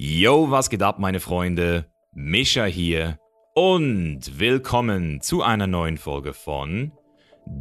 Yo, was geht ab, meine Freunde? Mischa hier und willkommen zu einer neuen Folge von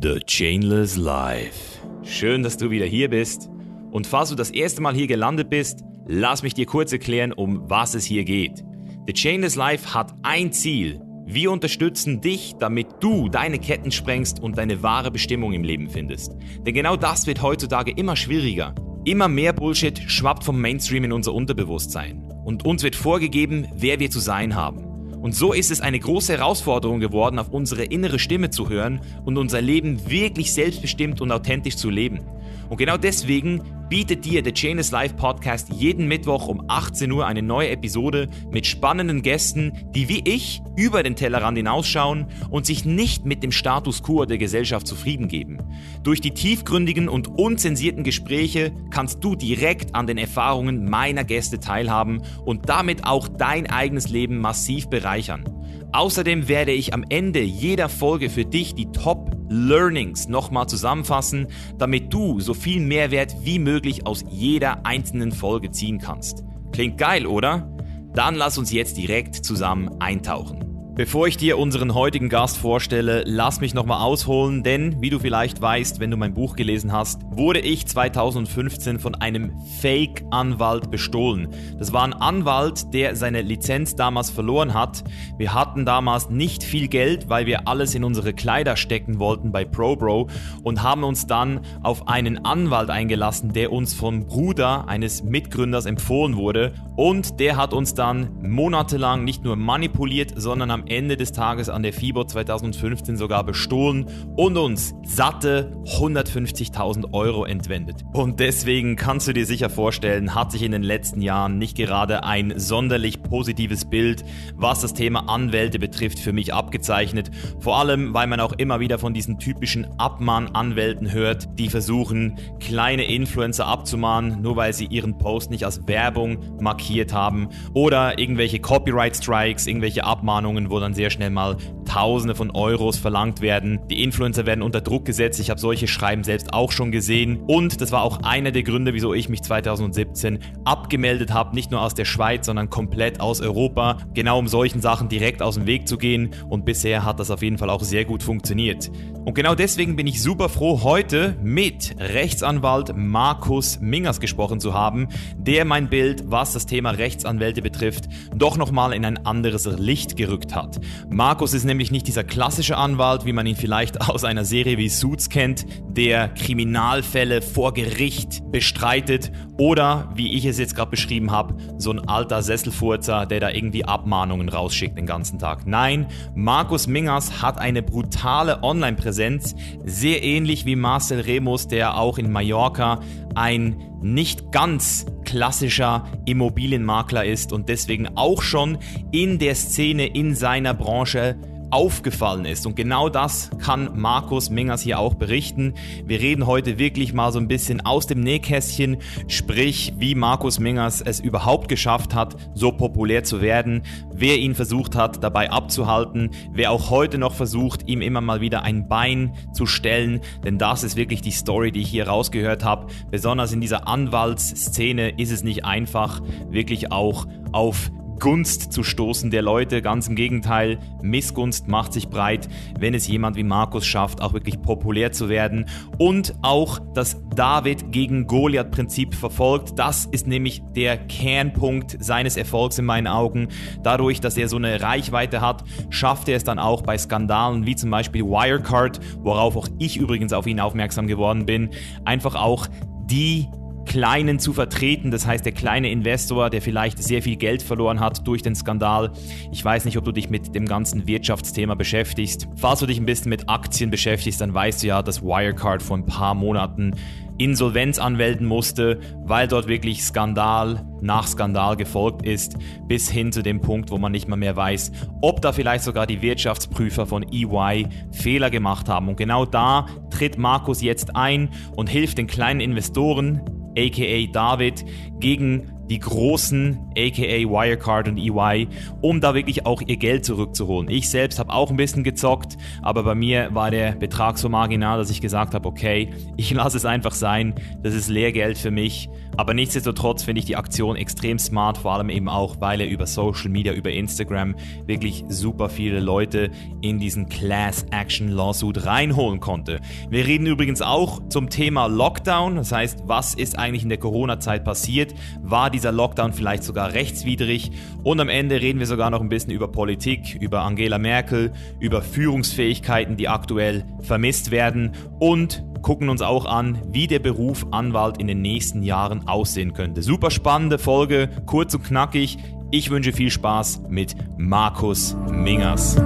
The Chainless Life. Schön, dass du wieder hier bist. Und falls du das erste Mal hier gelandet bist, lass mich dir kurz erklären, um was es hier geht. The Chainless Life hat ein Ziel. Wir unterstützen dich, damit du deine Ketten sprengst und deine wahre Bestimmung im Leben findest. Denn genau das wird heutzutage immer schwieriger. Immer mehr Bullshit schwappt vom Mainstream in unser Unterbewusstsein und uns wird vorgegeben, wer wir zu sein haben. Und so ist es eine große Herausforderung geworden, auf unsere innere Stimme zu hören und unser Leben wirklich selbstbestimmt und authentisch zu leben. Und genau deswegen bietet dir der Chainless Life Podcast jeden Mittwoch um 18 Uhr eine neue Episode mit spannenden Gästen, die wie ich über den Tellerrand hinausschauen und sich nicht mit dem Status quo der Gesellschaft zufrieden geben. Durch die tiefgründigen und unzensierten Gespräche kannst du direkt an den Erfahrungen meiner Gäste teilhaben und damit auch dein eigenes Leben massiv bereichern. Außerdem werde ich am Ende jeder Folge für dich die Top Learnings nochmal zusammenfassen, damit du so viel Mehrwert wie möglich aus jeder einzelnen Folge ziehen kannst. Klingt geil, oder? Dann lass uns jetzt direkt zusammen eintauchen. Bevor ich dir unseren heutigen Gast vorstelle, lass mich nochmal ausholen, denn wie du vielleicht weißt, wenn du mein Buch gelesen hast, wurde ich 2015 von einem Fake-Anwalt bestohlen. Das war ein Anwalt, der seine Lizenz damals verloren hat. Wir hatten damals nicht viel Geld, weil wir alles in unsere Kleider stecken wollten bei ProBro und haben uns dann auf einen Anwalt eingelassen, der uns vom Bruder eines Mitgründers empfohlen wurde und der hat uns dann monatelang nicht nur manipuliert, sondern am Ende des Tages an der FIBO 2015 sogar bestohlen und uns satte 150.000 Euro entwendet. Und deswegen kannst du dir sicher vorstellen, hat sich in den letzten Jahren nicht gerade ein sonderlich positives Bild, was das Thema Anwälte betrifft, für mich abgezeichnet. Vor allem, weil man auch immer wieder von diesen typischen Abmahn-Anwälten hört, die versuchen, kleine Influencer abzumahnen, nur weil sie ihren Post nicht als Werbung markiert haben oder irgendwelche Copyright-Strikes, irgendwelche Abmahnungen, wo wo dann sehr schnell mal Tausende von Euros verlangt werden. Die Influencer werden unter Druck gesetzt. Ich habe solche Schreiben selbst auch schon gesehen. Und das war auch einer der Gründe, wieso ich mich 2017 abgemeldet habe. Nicht nur aus der Schweiz, sondern komplett aus Europa. Genau um solchen Sachen direkt aus dem Weg zu gehen. Und bisher hat das auf jeden Fall auch sehr gut funktioniert. Und genau deswegen bin ich super froh, heute mit Rechtsanwalt Markus Mingers gesprochen zu haben, der mein Bild, was das Thema Rechtsanwälte betrifft, doch nochmal in ein anderes Licht gerückt hat hat. Markus ist nämlich nicht dieser klassische Anwalt, wie man ihn vielleicht aus einer Serie wie Suits kennt, der Kriminalfälle vor Gericht bestreitet oder, wie ich es jetzt gerade beschrieben habe, so ein alter Sesselfurzer, der da irgendwie Abmahnungen rausschickt den ganzen Tag. Nein, Markus Mingers hat eine brutale Online-Präsenz, sehr ähnlich wie Marcel Remus, der auch in Mallorca ein nicht ganz klassischer Immobilienmakler ist und deswegen auch schon in der Szene in seiner Branche aufgefallen ist. Und genau das kann Markus Mingers hier auch berichten. Wir reden heute wirklich mal so ein bisschen aus dem Nähkästchen, sprich, wie Markus Mingers es überhaupt geschafft hat, so populär zu werden, wer ihn versucht hat, dabei abzuhalten, wer auch heute noch versucht, ihm immer mal wieder ein Bein zu stellen, denn das ist wirklich die Story, die ich hier rausgehört habe. Besonders in dieser Anwaltsszene ist es nicht einfach, wirklich auch auf Gunst zu stoßen der Leute. Ganz im Gegenteil, Missgunst macht sich breit, wenn es jemand wie Markus schafft, auch wirklich populär zu werden und auch das David gegen Goliath-Prinzip verfolgt. Das ist nämlich der Kernpunkt seines Erfolgs in meinen Augen. Dadurch, dass er so eine Reichweite hat, schafft er es dann auch bei Skandalen wie zum Beispiel Wirecard, worauf auch ich übrigens auf ihn aufmerksam geworden bin, einfach auch die Kleinen zu vertreten. Das heißt, der kleine Investor, der vielleicht sehr viel Geld verloren hat durch den Skandal. Ich weiß nicht, ob du dich mit dem ganzen Wirtschaftsthema beschäftigst. Falls du dich ein bisschen mit Aktien beschäftigst, dann weißt du ja, dass Wirecard vor ein paar Monaten Insolvenz anmelden musste, weil dort wirklich Skandal nach Skandal gefolgt ist, bis hin zu dem Punkt, wo man nicht mal mehr weiß, ob da vielleicht sogar die Wirtschaftsprüfer von EY Fehler gemacht haben. Und genau da tritt Markus jetzt ein und hilft den kleinen Investoren, aka David, gegen die großen, aka Wirecard und EY, um da wirklich auch ihr Geld zurückzuholen. Ich selbst habe auch ein bisschen gezockt, aber bei mir war der Betrag so marginal, dass ich gesagt habe, okay, ich lasse es einfach sein, das ist Lehrgeld für mich Aber nichtsdestotrotz finde ich die Aktion extrem smart, vor allem eben auch, weil er über Social Media, über Instagram wirklich super viele Leute in diesen Class Action Lawsuit reinholen konnte. Wir reden übrigens auch zum Thema Lockdown, das heißt, was ist eigentlich in der Corona-Zeit passiert? War dieser Lockdown vielleicht sogar rechtswidrig? Und am Ende reden wir sogar noch ein bisschen über Politik, über Angela Merkel, über Führungsfähigkeiten, die aktuell vermisst werden und gucken uns auch an, wie der Beruf Anwalt in den nächsten Jahren aussehen könnte. Super spannende Folge, kurz und knackig. Ich wünsche viel Spaß mit Markus Mingers.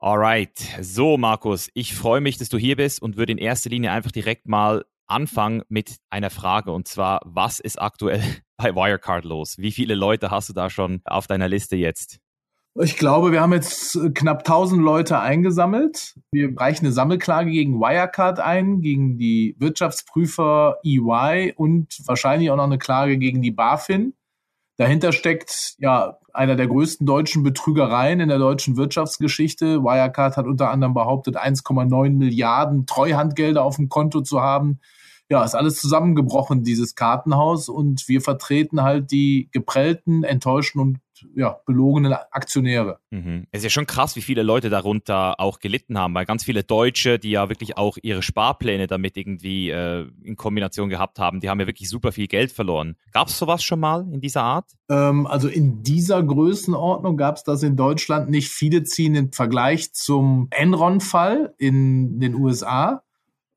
Alright, so Markus, ich freue mich, dass du hier bist und würde in erster Linie einfach direkt mal anfangen mit einer Frage und zwar, was ist aktuell bei Wirecard los? Wie viele Leute hast du da schon auf deiner Liste jetzt? Ich glaube, wir haben jetzt knapp 1000 Leute eingesammelt. Wir reichen eine Sammelklage gegen Wirecard ein, gegen die Wirtschaftsprüfer EY und wahrscheinlich auch noch eine Klage gegen die BaFin. Dahinter steckt ja einer der größten deutschen Betrügereien in der deutschen Wirtschaftsgeschichte. Wirecard hat unter anderem behauptet, 1,9 Milliarden Treuhandgelder auf dem Konto zu haben ja, ist alles zusammengebrochen, dieses Kartenhaus. Und wir vertreten halt die geprellten, enttäuschten und ja, belogenen Aktionäre. Mhm. Es ist ja schon krass, wie viele Leute darunter auch gelitten haben, weil ganz viele Deutsche, die ja wirklich auch ihre Sparpläne damit irgendwie äh, in Kombination gehabt haben, die haben ja wirklich super viel Geld verloren. Gab es sowas schon mal in dieser Art? Ähm, also in dieser Größenordnung gab es das in Deutschland nicht. Viele ziehen im Vergleich zum Enron-Fall in den USA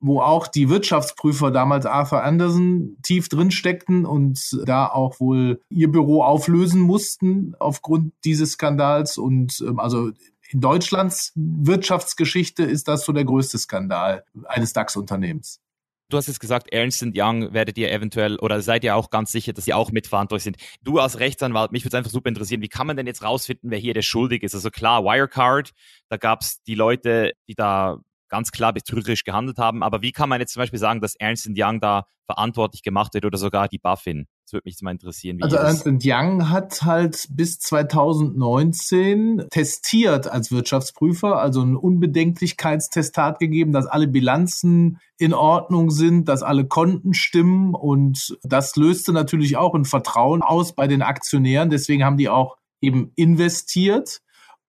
wo auch die Wirtschaftsprüfer damals Arthur Anderson tief drin steckten und da auch wohl ihr Büro auflösen mussten aufgrund dieses Skandals. Und ähm, also in Deutschlands Wirtschaftsgeschichte ist das so der größte Skandal eines DAX-Unternehmens. Du hast jetzt gesagt, Ernst Young werdet ihr eventuell oder seid ihr auch ganz sicher, dass sie auch mitverantwortlich sind. Du als Rechtsanwalt, mich würde es einfach super interessieren, wie kann man denn jetzt rausfinden, wer hier der Schuldige ist? Also klar, Wirecard, da gab es die Leute, die da ganz klar betrügerisch gehandelt haben. Aber wie kann man jetzt zum Beispiel sagen, dass Ernst Young da verantwortlich gemacht wird oder sogar die Buffin? Das würde mich jetzt mal interessieren. also Ernst Young hat halt bis 2019 testiert als Wirtschaftsprüfer, also ein Unbedenklichkeitstestat gegeben, dass alle Bilanzen in Ordnung sind, dass alle Konten stimmen und das löste natürlich auch ein Vertrauen aus bei den Aktionären. Deswegen haben die auch eben investiert.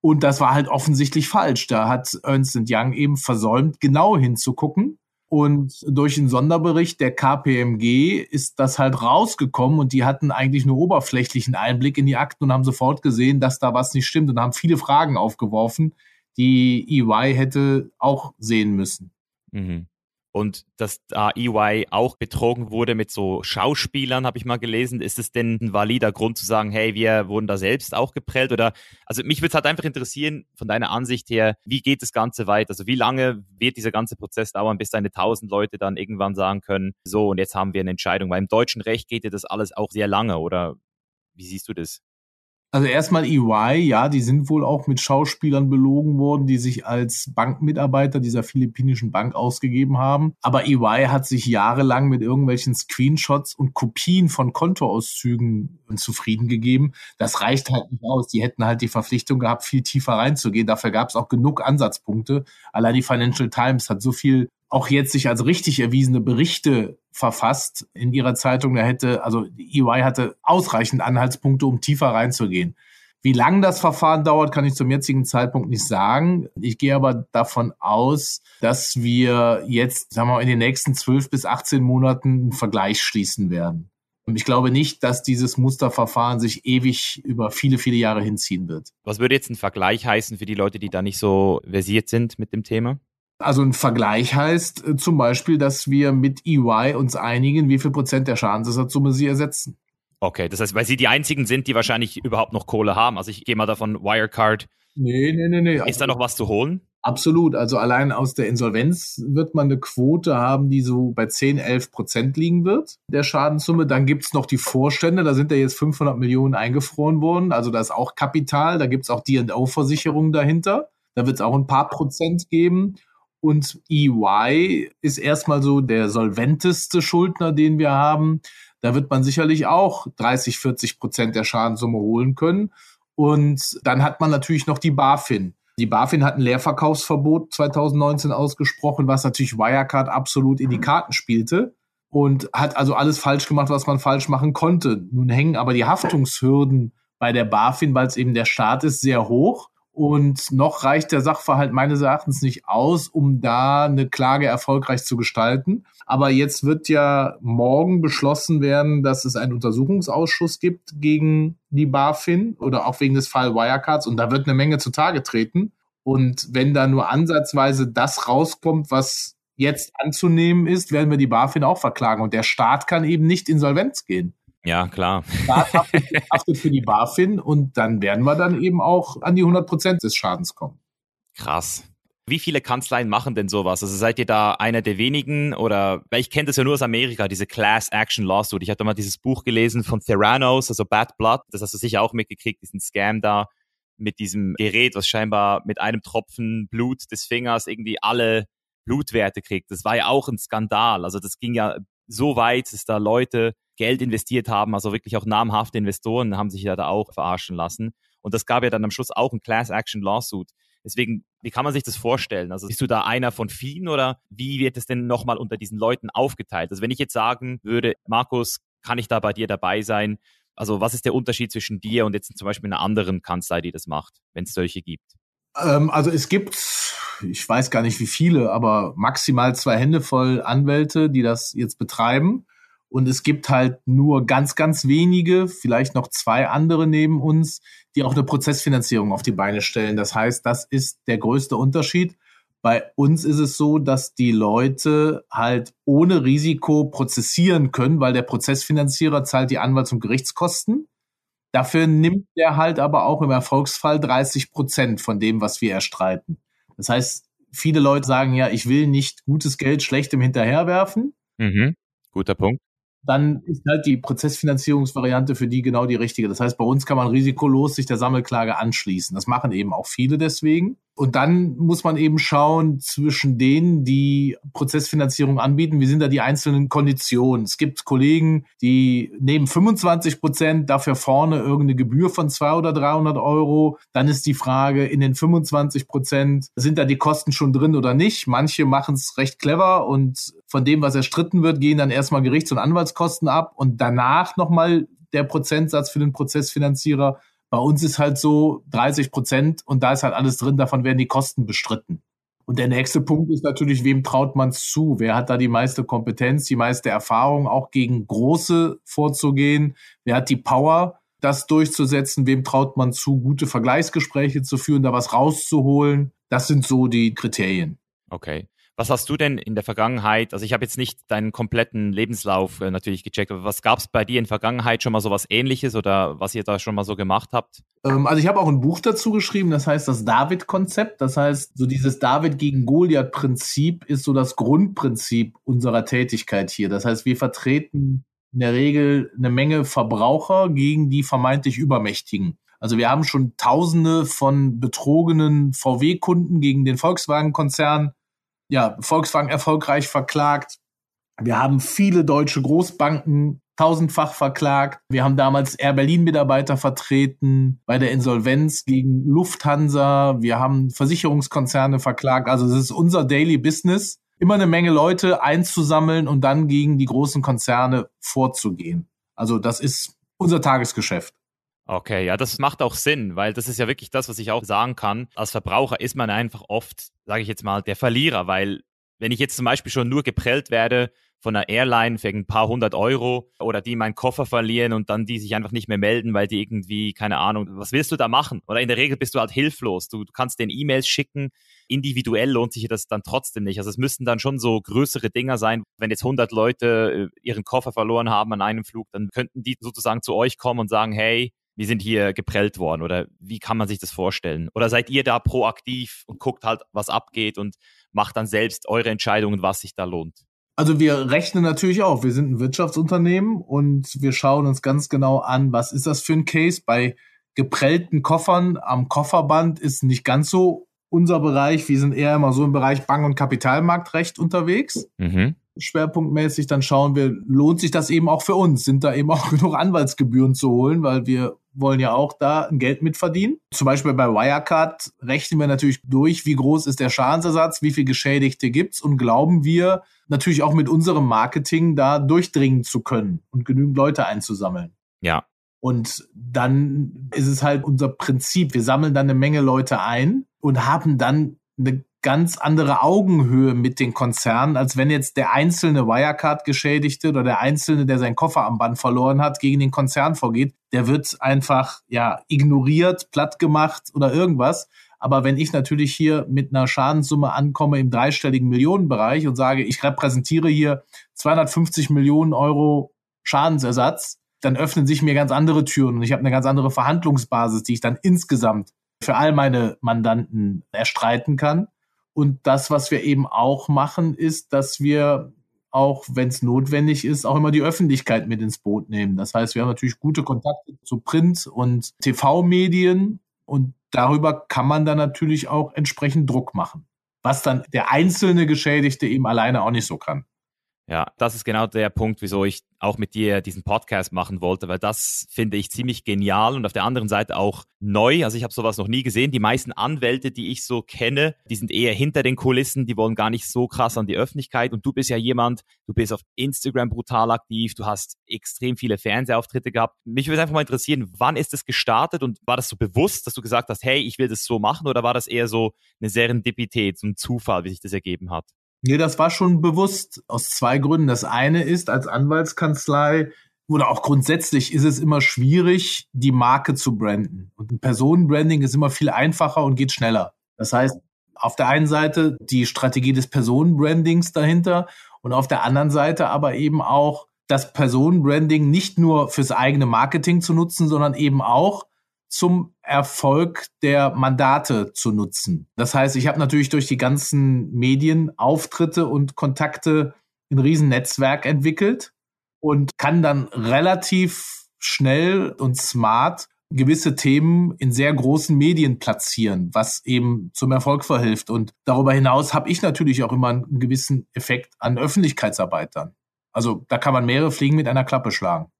Und das war halt offensichtlich falsch. Da hat Ernst Young eben versäumt, genau hinzugucken. Und durch einen Sonderbericht der KPMG ist das halt rausgekommen und die hatten eigentlich nur oberflächlichen Einblick in die Akten und haben sofort gesehen, dass da was nicht stimmt und haben viele Fragen aufgeworfen, die EY hätte auch sehen müssen. Mhm und dass da EY auch betrogen wurde mit so Schauspielern, habe ich mal gelesen. Ist es denn ein valider Grund zu sagen, hey, wir wurden da selbst auch geprellt? Oder also mich würde es halt einfach interessieren, von deiner Ansicht her, wie geht das Ganze weiter? Also wie lange wird dieser ganze Prozess dauern, bis deine tausend Leute dann irgendwann sagen können, so und jetzt haben wir eine Entscheidung? Weil im deutschen Recht geht ja das alles auch sehr lange, oder wie siehst du das? Also erstmal EY, ja, die sind wohl auch mit Schauspielern belogen worden, die sich als Bankmitarbeiter dieser philippinischen Bank ausgegeben haben. Aber EY hat sich jahrelang mit irgendwelchen Screenshots und Kopien von Kontoauszügen zufrieden gegeben. Das reicht halt nicht aus. Die hätten halt die Verpflichtung gehabt, viel tiefer reinzugehen. Dafür gab es auch genug Ansatzpunkte. Allein die Financial Times hat so viel auch jetzt sich als richtig erwiesene Berichte verfasst in ihrer Zeitung. Da hätte, also EY hatte ausreichend Anhaltspunkte, um tiefer reinzugehen. Wie lang das Verfahren dauert, kann ich zum jetzigen Zeitpunkt nicht sagen. Ich gehe aber davon aus, dass wir jetzt, sagen wir mal, in den nächsten zwölf bis 18 Monaten einen Vergleich schließen werden. Ich glaube nicht, dass dieses Musterverfahren sich ewig über viele, viele Jahre hinziehen wird. Was würde jetzt ein Vergleich heißen für die Leute, die da nicht so versiert sind mit dem Thema? Also ein Vergleich heißt äh, zum Beispiel, dass wir mit EY uns einigen, wie viel Prozent der Schadensersatzsumme sie ersetzen. Okay, das heißt, weil sie die einzigen sind, die wahrscheinlich überhaupt noch Kohle haben. Also ich gehe mal davon, Wirecard. Nee, nee, nee, nee. Ist da noch was zu holen? Absolut. Also allein aus der Insolvenz wird man eine Quote haben, die so bei 10, 11 Prozent liegen wird, der Schadenssumme. Dann gibt's noch die Vorstände, da sind ja jetzt 500 Millionen eingefroren worden. Also da ist auch Kapital, da gibt's auch D&O-Versicherungen dahinter. Da wird es auch ein paar Prozent geben. Und EY ist erstmal so der solventeste Schuldner, den wir haben. Da wird man sicherlich auch 30, 40 Prozent der Schadenssumme holen können. Und dann hat man natürlich noch die BaFin. Die BaFin hat ein Leerverkaufsverbot 2019 ausgesprochen, was natürlich Wirecard absolut in die Karten spielte und hat also alles falsch gemacht, was man falsch machen konnte. Nun hängen aber die Haftungshürden bei der BaFin, weil es eben der Staat ist, sehr hoch. Und noch reicht der Sachverhalt meines Erachtens nicht aus, um da eine Klage erfolgreich zu gestalten. Aber jetzt wird ja morgen beschlossen werden, dass es einen Untersuchungsausschuss gibt gegen die BaFin oder auch wegen des Fall Wirecards. Und da wird eine Menge zutage treten. Und wenn da nur ansatzweise das rauskommt, was jetzt anzunehmen ist, werden wir die BaFin auch verklagen. Und der Staat kann eben nicht insolvenz gehen. Ja, klar. Haftet für die BaFin und dann werden wir dann eben auch an die 100 Prozent des Schadens kommen. Krass. Wie viele Kanzleien machen denn sowas? Also seid ihr da einer der wenigen oder, weil ich kenne das ja nur aus Amerika, diese Class Action Lawsuit. Ich hatte mal dieses Buch gelesen von Theranos, also Bad Blood. Das hast du sicher auch mitgekriegt, diesen Scam da mit diesem Gerät, was scheinbar mit einem Tropfen Blut des Fingers irgendwie alle Blutwerte kriegt. Das war ja auch ein Skandal. Also das ging ja so weit, dass da Leute Geld investiert haben, also wirklich auch namhafte Investoren haben sich ja da auch verarschen lassen. Und das gab ja dann am Schluss auch ein Class Action Lawsuit. Deswegen, wie kann man sich das vorstellen? Also bist du da einer von vielen oder wie wird es denn nochmal unter diesen Leuten aufgeteilt? Also wenn ich jetzt sagen würde, Markus, kann ich da bei dir dabei sein? Also was ist der Unterschied zwischen dir und jetzt zum Beispiel einer anderen Kanzlei, die das macht, wenn es solche gibt? Ähm, also es gibt, ich weiß gar nicht wie viele, aber maximal zwei Hände voll Anwälte, die das jetzt betreiben. Und es gibt halt nur ganz, ganz wenige, vielleicht noch zwei andere neben uns, die auch eine Prozessfinanzierung auf die Beine stellen. Das heißt, das ist der größte Unterschied. Bei uns ist es so, dass die Leute halt ohne Risiko prozessieren können, weil der Prozessfinanzierer zahlt die Anwalts- und Gerichtskosten. Dafür nimmt er halt aber auch im Erfolgsfall 30 Prozent von dem, was wir erstreiten. Das heißt, viele Leute sagen ja, ich will nicht gutes Geld schlechtem hinterherwerfen. Mhm. Guter Punkt dann ist halt die Prozessfinanzierungsvariante für die genau die richtige. Das heißt, bei uns kann man risikolos sich der Sammelklage anschließen. Das machen eben auch viele deswegen. Und dann muss man eben schauen zwischen denen, die Prozessfinanzierung anbieten, wie sind da die einzelnen Konditionen. Es gibt Kollegen, die nehmen 25 Prozent, dafür vorne irgendeine Gebühr von 200 oder 300 Euro. Dann ist die Frage, in den 25 Prozent sind da die Kosten schon drin oder nicht. Manche machen es recht clever und von dem, was erstritten wird, gehen dann erstmal Gerichts- und Anwaltskosten ab und danach nochmal der Prozentsatz für den Prozessfinanzierer bei uns ist halt so 30 Prozent und da ist halt alles drin, davon werden die Kosten bestritten. Und der nächste Punkt ist natürlich, wem traut man es zu? Wer hat da die meiste Kompetenz, die meiste Erfahrung, auch gegen Große vorzugehen? Wer hat die Power, das durchzusetzen? Wem traut man zu, gute Vergleichsgespräche zu führen, da was rauszuholen? Das sind so die Kriterien. Okay. Was hast du denn in der Vergangenheit, also ich habe jetzt nicht deinen kompletten Lebenslauf äh, natürlich gecheckt, aber was gab es bei dir in der Vergangenheit schon mal so was ähnliches oder was ihr da schon mal so gemacht habt? Ähm, also ich habe auch ein Buch dazu geschrieben, das heißt das David-Konzept. Das heißt, so dieses David gegen Goliath-Prinzip ist so das Grundprinzip unserer Tätigkeit hier. Das heißt, wir vertreten in der Regel eine Menge Verbraucher gegen die vermeintlich Übermächtigen. Also wir haben schon Tausende von betrogenen VW-Kunden gegen den Volkswagen-Konzern ja, Volkswagen erfolgreich verklagt. Wir haben viele deutsche Großbanken tausendfach verklagt. Wir haben damals Air Berlin Mitarbeiter vertreten bei der Insolvenz gegen Lufthansa. Wir haben Versicherungskonzerne verklagt. Also es ist unser Daily Business, immer eine Menge Leute einzusammeln und dann gegen die großen Konzerne vorzugehen. Also das ist unser Tagesgeschäft. Okay, ja, das macht auch Sinn, weil das ist ja wirklich das, was ich auch sagen kann. Als Verbraucher ist man einfach oft, sage ich jetzt mal, der Verlierer, weil wenn ich jetzt zum Beispiel schon nur geprellt werde von einer Airline für ein paar hundert Euro oder die meinen Koffer verlieren und dann die sich einfach nicht mehr melden, weil die irgendwie, keine Ahnung, was willst du da machen? Oder in der Regel bist du halt hilflos. Du, kannst den E-Mails schicken. Individuell lohnt sich das dann trotzdem nicht. Also es müssten dann schon so größere Dinger sein. Wenn jetzt 100 Leute äh, ihren Koffer verloren haben an einem Flug, dann könnten die sozusagen zu euch kommen und sagen, hey, wir sind hier geprellt worden oder wie kann man sich das vorstellen? Oder seid ihr da proaktiv und guckt halt, was abgeht und macht dann selbst eure Entscheidungen, was sich da lohnt? Also wir rechnen natürlich auch. Wir sind ein Wirtschaftsunternehmen und wir schauen uns ganz genau an, was ist das für ein Case. Bei geprellten Koffern am Kofferband ist nicht ganz so unser Bereich. Wir sind eher immer so im Bereich Bank- und Kapitalmarktrecht unterwegs. Mhm. schwerpunktmäßig, dann schauen wir, lohnt sich das eben auch für uns? Sind da eben auch genug Anwaltsgebühren zu holen, weil wir wollen ja auch da ein Geld mitverdienen. Zum Beispiel bei Wirecard rechnen wir natürlich durch, wie groß ist der Schadensersatz, wie viele Geschädigte gibt's und glauben wir natürlich auch mit unserem Marketing da durchdringen zu können und genügend Leute einzusammeln. Ja. Und dann ist es halt unser Prinzip. Wir sammeln dann eine Menge Leute ein und haben dann eine ganz andere Augenhöhe mit den Konzernen, als wenn jetzt der einzelne Wirecard-Geschädigte oder der einzelne, der sein Koffer am Band verloren hat, gegen den Konzern vorgeht. Der wird einfach ja ignoriert, platt gemacht oder irgendwas. Aber wenn ich natürlich hier mit einer Schadenssumme ankomme im dreistelligen Millionenbereich und sage, ich repräsentiere hier 250 Millionen Euro Schadensersatz, dann öffnen sich mir ganz andere Türen und ich habe eine ganz andere Verhandlungsbasis, die ich dann insgesamt für all meine Mandanten erstreiten kann. Und das, was wir eben auch machen, ist, dass wir auch, wenn es notwendig ist, auch immer die Öffentlichkeit mit ins Boot nehmen. Das heißt, wir haben natürlich gute Kontakte zu Print- und TV-Medien und darüber kann man dann natürlich auch entsprechend Druck machen. Was dann der einzelne Geschädigte eben alleine auch nicht so kann. Ja, das ist genau der Punkt, wieso ich auch mit dir diesen Podcast machen wollte, weil das finde ich ziemlich genial und auf der anderen Seite auch neu. Also ich habe sowas noch nie gesehen. Die meisten Anwälte, die ich so kenne, die sind eher hinter den Kulissen, die wollen gar nicht so krass an die Öffentlichkeit. Und du bist ja jemand, du bist auf Instagram brutal aktiv, du hast extrem viele Fernsehauftritte gehabt. Mich würde einfach mal interessieren, wann ist das gestartet und war das so bewusst, dass du gesagt hast, hey, ich will das so machen oder war das eher so eine Serendipität, so ein Zufall, wie sich das ergeben hat? Nee, das war schon bewusst aus zwei Gründen. Das eine ist, als Anwaltskanzlei oder auch grundsätzlich ist es immer schwierig, die Marke zu branden. Und ein Personenbranding ist immer viel einfacher und geht schneller. Das heißt, auf der einen Seite die Strategie des Personenbrandings dahinter und auf der anderen Seite aber eben auch das Personenbranding nicht nur fürs eigene Marketing zu nutzen, sondern eben auch zum Erfolg der Mandate zu nutzen. Das heißt, ich habe natürlich durch die ganzen Medienauftritte und Kontakte ein Riesennetzwerk entwickelt und kann dann relativ schnell und smart gewisse Themen in sehr großen Medien platzieren, was eben zum Erfolg verhilft. Und darüber hinaus habe ich natürlich auch immer einen gewissen Effekt an Öffentlichkeitsarbeit dann. Also da kann man mehrere Fliegen mit einer Klappe schlagen.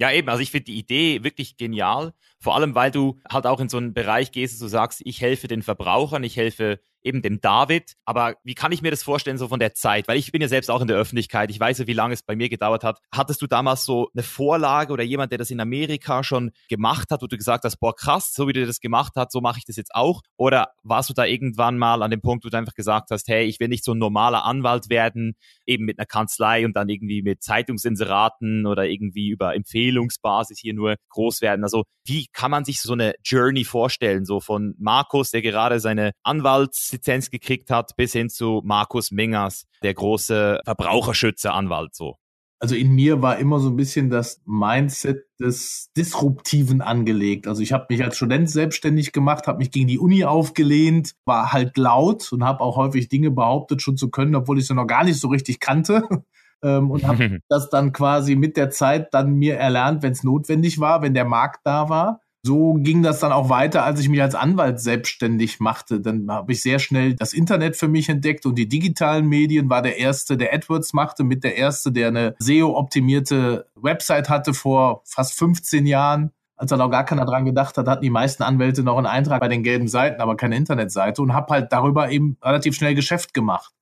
Ja, eben. Also ich finde die Idee wirklich genial. Vor allem, weil du halt auch in so einen Bereich gehst, dass du sagst, ich helfe den Verbrauchern, ich helfe eben dem David. Aber wie kann ich mir das vorstellen, so von der Zeit? Weil ich bin ja selbst auch in der Öffentlichkeit. Ich weiß ja, wie lange es bei mir gedauert hat. Hattest du damals so eine Vorlage oder jemand, der das in Amerika schon gemacht hat, wo du gesagt hast, boah, krass, so wie du das gemacht hast, so mache ich das jetzt auch? Oder warst du da irgendwann mal an dem Punkt, wo du einfach gesagt hast, hey, ich will nicht so ein normaler Anwalt werden, eben mit einer Kanzlei und dann irgendwie mit Zeitungsinseraten oder irgendwie über Empfehlungsbasis hier nur groß werden? Also wie kann man sich so eine Journey vorstellen, so von Markus, der gerade seine Anwalts Lizenz gekriegt hat, bis hin zu Markus Mingers, der große Verbraucherschützeranwalt so. Also in mir war immer so ein bisschen das Mindset des Disruptiven angelegt. Also ich habe mich als Student selbstständig gemacht, habe mich gegen die Uni aufgelehnt, war halt laut und habe auch häufig Dinge behauptet schon zu können, obwohl ich sie noch gar nicht so richtig kannte. Ähm, und habe das dann quasi mit der Zeit dann mir erlernt, wenn es notwendig war, wenn der Markt da war so ging das dann auch weiter, als ich mich als Anwalt selbstständig machte. Dann habe ich sehr schnell das Internet für mich entdeckt und die digitalen Medien war der erste, der AdWords machte, mit der erste, der eine SEO-optimierte Website hatte vor fast 15 Jahren. Als da noch gar keiner dran gedacht hat, hatten die meisten Anwälte noch einen Eintrag bei den gelben Seiten, aber keine Internetseite und habe halt darüber eben relativ schnell Geschäft gemacht.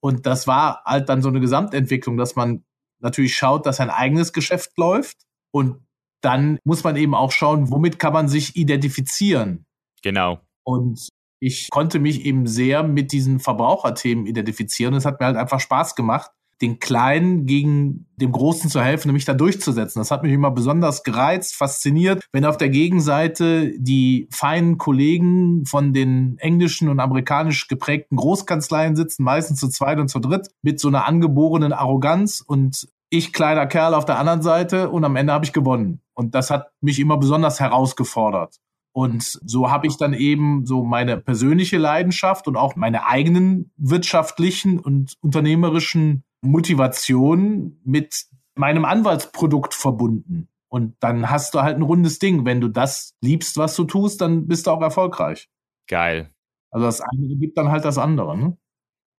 Und das war halt dann so eine Gesamtentwicklung, dass man natürlich schaut, dass ein eigenes Geschäft läuft und dann muss man eben auch schauen, womit kann man sich identifizieren. Genau. Und ich konnte mich eben sehr mit diesen Verbraucherthemen identifizieren. Es hat mir halt einfach Spaß gemacht, den Kleinen gegen dem Großen zu helfen, nämlich da durchzusetzen. Das hat mich immer besonders gereizt, fasziniert, wenn auf der Gegenseite die feinen Kollegen von den englischen und amerikanisch geprägten Großkanzleien sitzen, meistens zu zweit und zu dritt, mit so einer angeborenen Arroganz und ich kleiner Kerl auf der anderen Seite und am Ende habe ich gewonnen. Und das hat mich immer besonders herausgefordert. Und so habe ich dann eben so meine persönliche Leidenschaft und auch meine eigenen wirtschaftlichen und unternehmerischen Motivationen mit meinem Anwaltsprodukt verbunden. Und dann hast du halt ein rundes Ding. Wenn du das liebst, was du tust, dann bist du auch erfolgreich. Geil. Also das eine gibt dann halt das andere. Ne?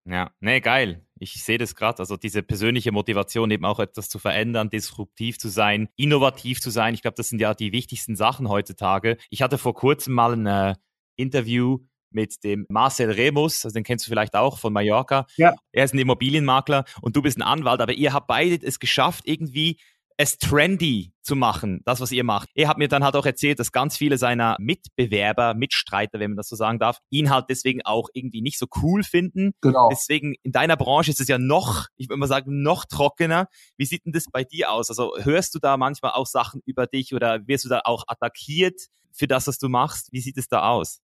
Ja, nee, geil. Ich sehe das gerade, also diese persönliche Motivation, eben auch etwas zu verändern, disruptiv zu sein, innovativ zu sein. Ich glaube, das sind ja die wichtigsten Sachen heutzutage. Ich hatte vor kurzem mal ein äh, Interview mit dem Marcel Remus, also den kennst du vielleicht auch von Mallorca. Ja. Er ist ein Immobilienmakler und du bist ein Anwalt, aber ihr habt beide es geschafft, irgendwie es trendy zu machen, das, was ihr macht. Er hat mir dann halt auch erzählt, dass ganz viele seiner Mitbewerber, Mitstreiter, wenn man das so sagen darf, ihn halt deswegen auch irgendwie nicht so cool finden. Genau. Deswegen in deiner Branche ist es ja noch, ich würde mal sagen, noch trockener. Wie sieht denn das bei dir aus? Also hörst du da manchmal auch Sachen über dich oder wirst du da auch attackiert für das, was du machst? Wie sieht es da aus?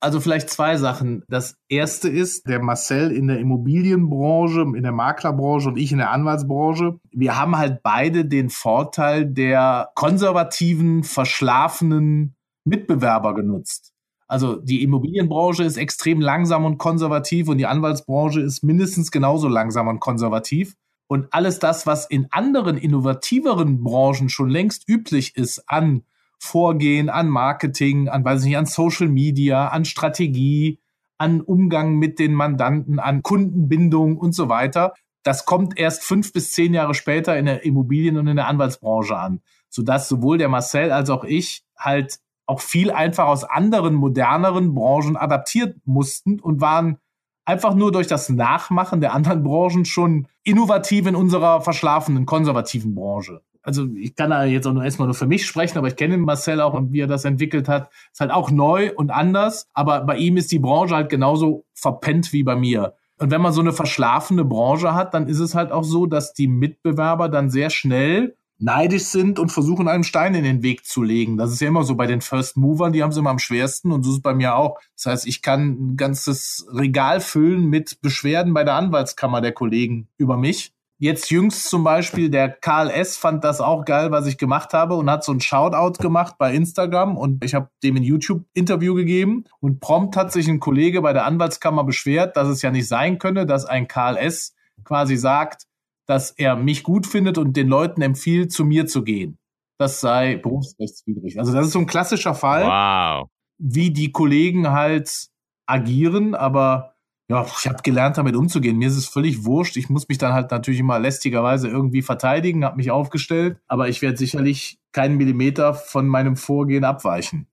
Also vielleicht zwei Sachen. Das erste ist, der Marcel in der Immobilienbranche, in der Maklerbranche und ich in der Anwaltsbranche. Wir haben halt beide den Vorteil der konservativen, verschlafenen Mitbewerber genutzt. Also die Immobilienbranche ist extrem langsam und konservativ und die Anwaltsbranche ist mindestens genauso langsam und konservativ. Und alles das, was in anderen innovativeren Branchen schon längst üblich ist an Vorgehen, an Marketing, an, weiß ich nicht, an Social Media, an Strategie, an Umgang mit den Mandanten, an Kundenbindung und so weiter. Das kommt erst fünf bis zehn Jahre später in der Immobilien- und in der Anwaltsbranche an, sodass sowohl der Marcel als auch ich halt auch viel einfach aus anderen, moderneren Branchen adaptiert mussten und waren einfach nur durch das Nachmachen der anderen Branchen schon innovativ in unserer verschlafenen, konservativen Branche also ich kann da jetzt auch nur erstmal nur für mich sprechen, aber ich kenne Marcel auch und wie er das entwickelt hat, ist halt auch neu und anders. Aber bei ihm ist die Branche halt genauso verpennt wie bei mir. Und wenn man so eine verschlafene Branche hat, dann ist es halt auch so, dass die Mitbewerber dann sehr schnell neidisch sind und versuchen, einem Stein in den Weg zu legen. Das ist ja immer so bei den First Movern, die haben es immer am schwersten und so ist es bei mir auch. Das heißt, ich kann ein ganzes Regal füllen mit Beschwerden bei der Anwaltskammer der Kollegen über mich Jetzt jüngst zum Beispiel der Karl S. fand das auch geil, was ich gemacht habe und hat so ein Shoutout gemacht bei Instagram und ich habe dem ein YouTube-Interview gegeben und prompt hat sich ein Kollege bei der Anwaltskammer beschwert, dass es ja nicht sein könne, dass ein Karl S. quasi sagt, dass er mich gut findet und den Leuten empfiehlt, zu mir zu gehen. Das sei berufsrechtswidrig. Also das ist so ein klassischer Fall, wow. wie die Kollegen halt agieren, aber ja, ich habe gelernt, damit umzugehen. Mir ist es völlig wurscht. Ich muss mich dann halt natürlich immer lästigerweise irgendwie verteidigen, habe mich aufgestellt, aber ich werde sicherlich keinen Millimeter von meinem Vorgehen abweichen.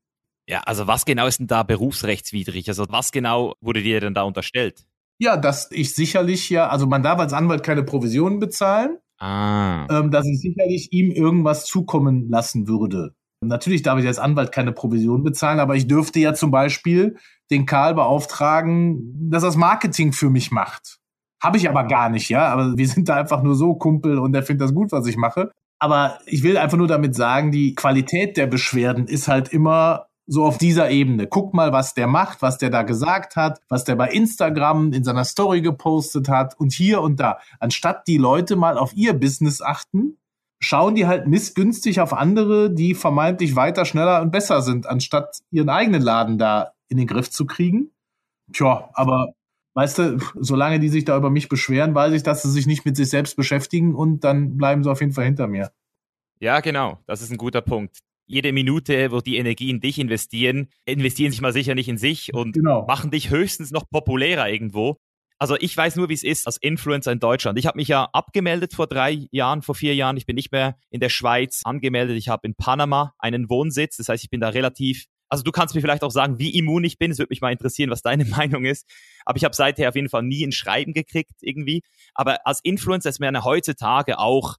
Ja, also was genau ist denn da berufsrechtswidrig? Also was genau wurde dir denn da unterstellt? Ja, dass ich sicherlich ja, also man darf als Anwalt keine Provisionen bezahlen, ah. ähm, dass ich sicherlich ihm irgendwas zukommen lassen würde. Natürlich darf ich als Anwalt keine Provision bezahlen, aber ich dürfte ja zum Beispiel den Karl beauftragen, dass das Marketing für mich macht. Habe ich aber gar nicht, ja. Aber wir sind da einfach nur so Kumpel und der findet das gut, was ich mache. Aber ich will einfach nur damit sagen, die Qualität der Beschwerden ist halt immer so auf dieser Ebene. Guck mal, was der macht, was der da gesagt hat, was der bei Instagram in seiner Story gepostet hat und hier und da. Anstatt die Leute mal auf ihr Business achten, schauen die halt missgünstig auf andere, die vermeintlich weiter, schneller und besser sind, anstatt ihren eigenen Laden da in den Griff zu kriegen. Tja, aber weißt du, solange die sich da über mich beschweren, weiß ich, dass sie sich nicht mit sich selbst beschäftigen und dann bleiben sie auf jeden Fall hinter mir. Ja, genau. Das ist ein guter Punkt. Jede Minute, wo die Energie in dich investieren, investieren sich mal sicher nicht in sich und genau. machen dich höchstens noch populärer irgendwo. Also ich weiß nur, wie es ist als Influencer in Deutschland. Ich habe mich ja abgemeldet vor drei Jahren, vor vier Jahren. Ich bin nicht mehr in der Schweiz angemeldet. Ich habe in Panama einen Wohnsitz. Das heißt, ich bin da relativ. Also du kannst mir vielleicht auch sagen, wie immun ich bin. Es würde mich mal interessieren, was deine Meinung ist. Aber ich habe seither auf jeden Fall nie ein Schreiben gekriegt irgendwie. Aber als Influencer ist mir eine heutzutage auch,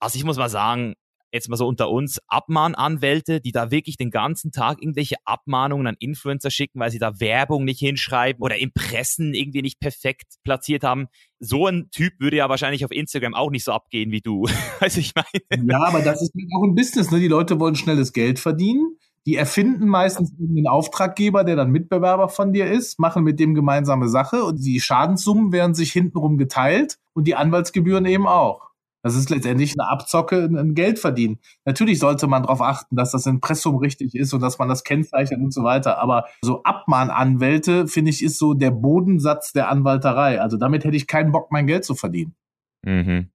also ich muss mal sagen, jetzt mal so unter uns, Abmahnanwälte, die da wirklich den ganzen Tag irgendwelche Abmahnungen an Influencer schicken, weil sie da Werbung nicht hinschreiben oder Impressen irgendwie nicht perfekt platziert haben. So ein Typ würde ja wahrscheinlich auf Instagram auch nicht so abgehen wie du. also ich meine. Ja, aber das ist auch ein Business, ne? Die Leute wollen schnelles Geld verdienen. Die erfinden meistens einen Auftraggeber, der dann Mitbewerber von dir ist, machen mit dem gemeinsame Sache und die Schadenssummen werden sich hintenrum geteilt und die Anwaltsgebühren eben auch. Das ist letztendlich eine Abzocke, ein Geld verdienen. Natürlich sollte man darauf achten, dass das Impressum richtig ist und dass man das kennzeichnet und so weiter. Aber so Abmahnanwälte, finde ich, ist so der Bodensatz der Anwalterei. Also damit hätte ich keinen Bock, mein Geld zu verdienen. Mhm.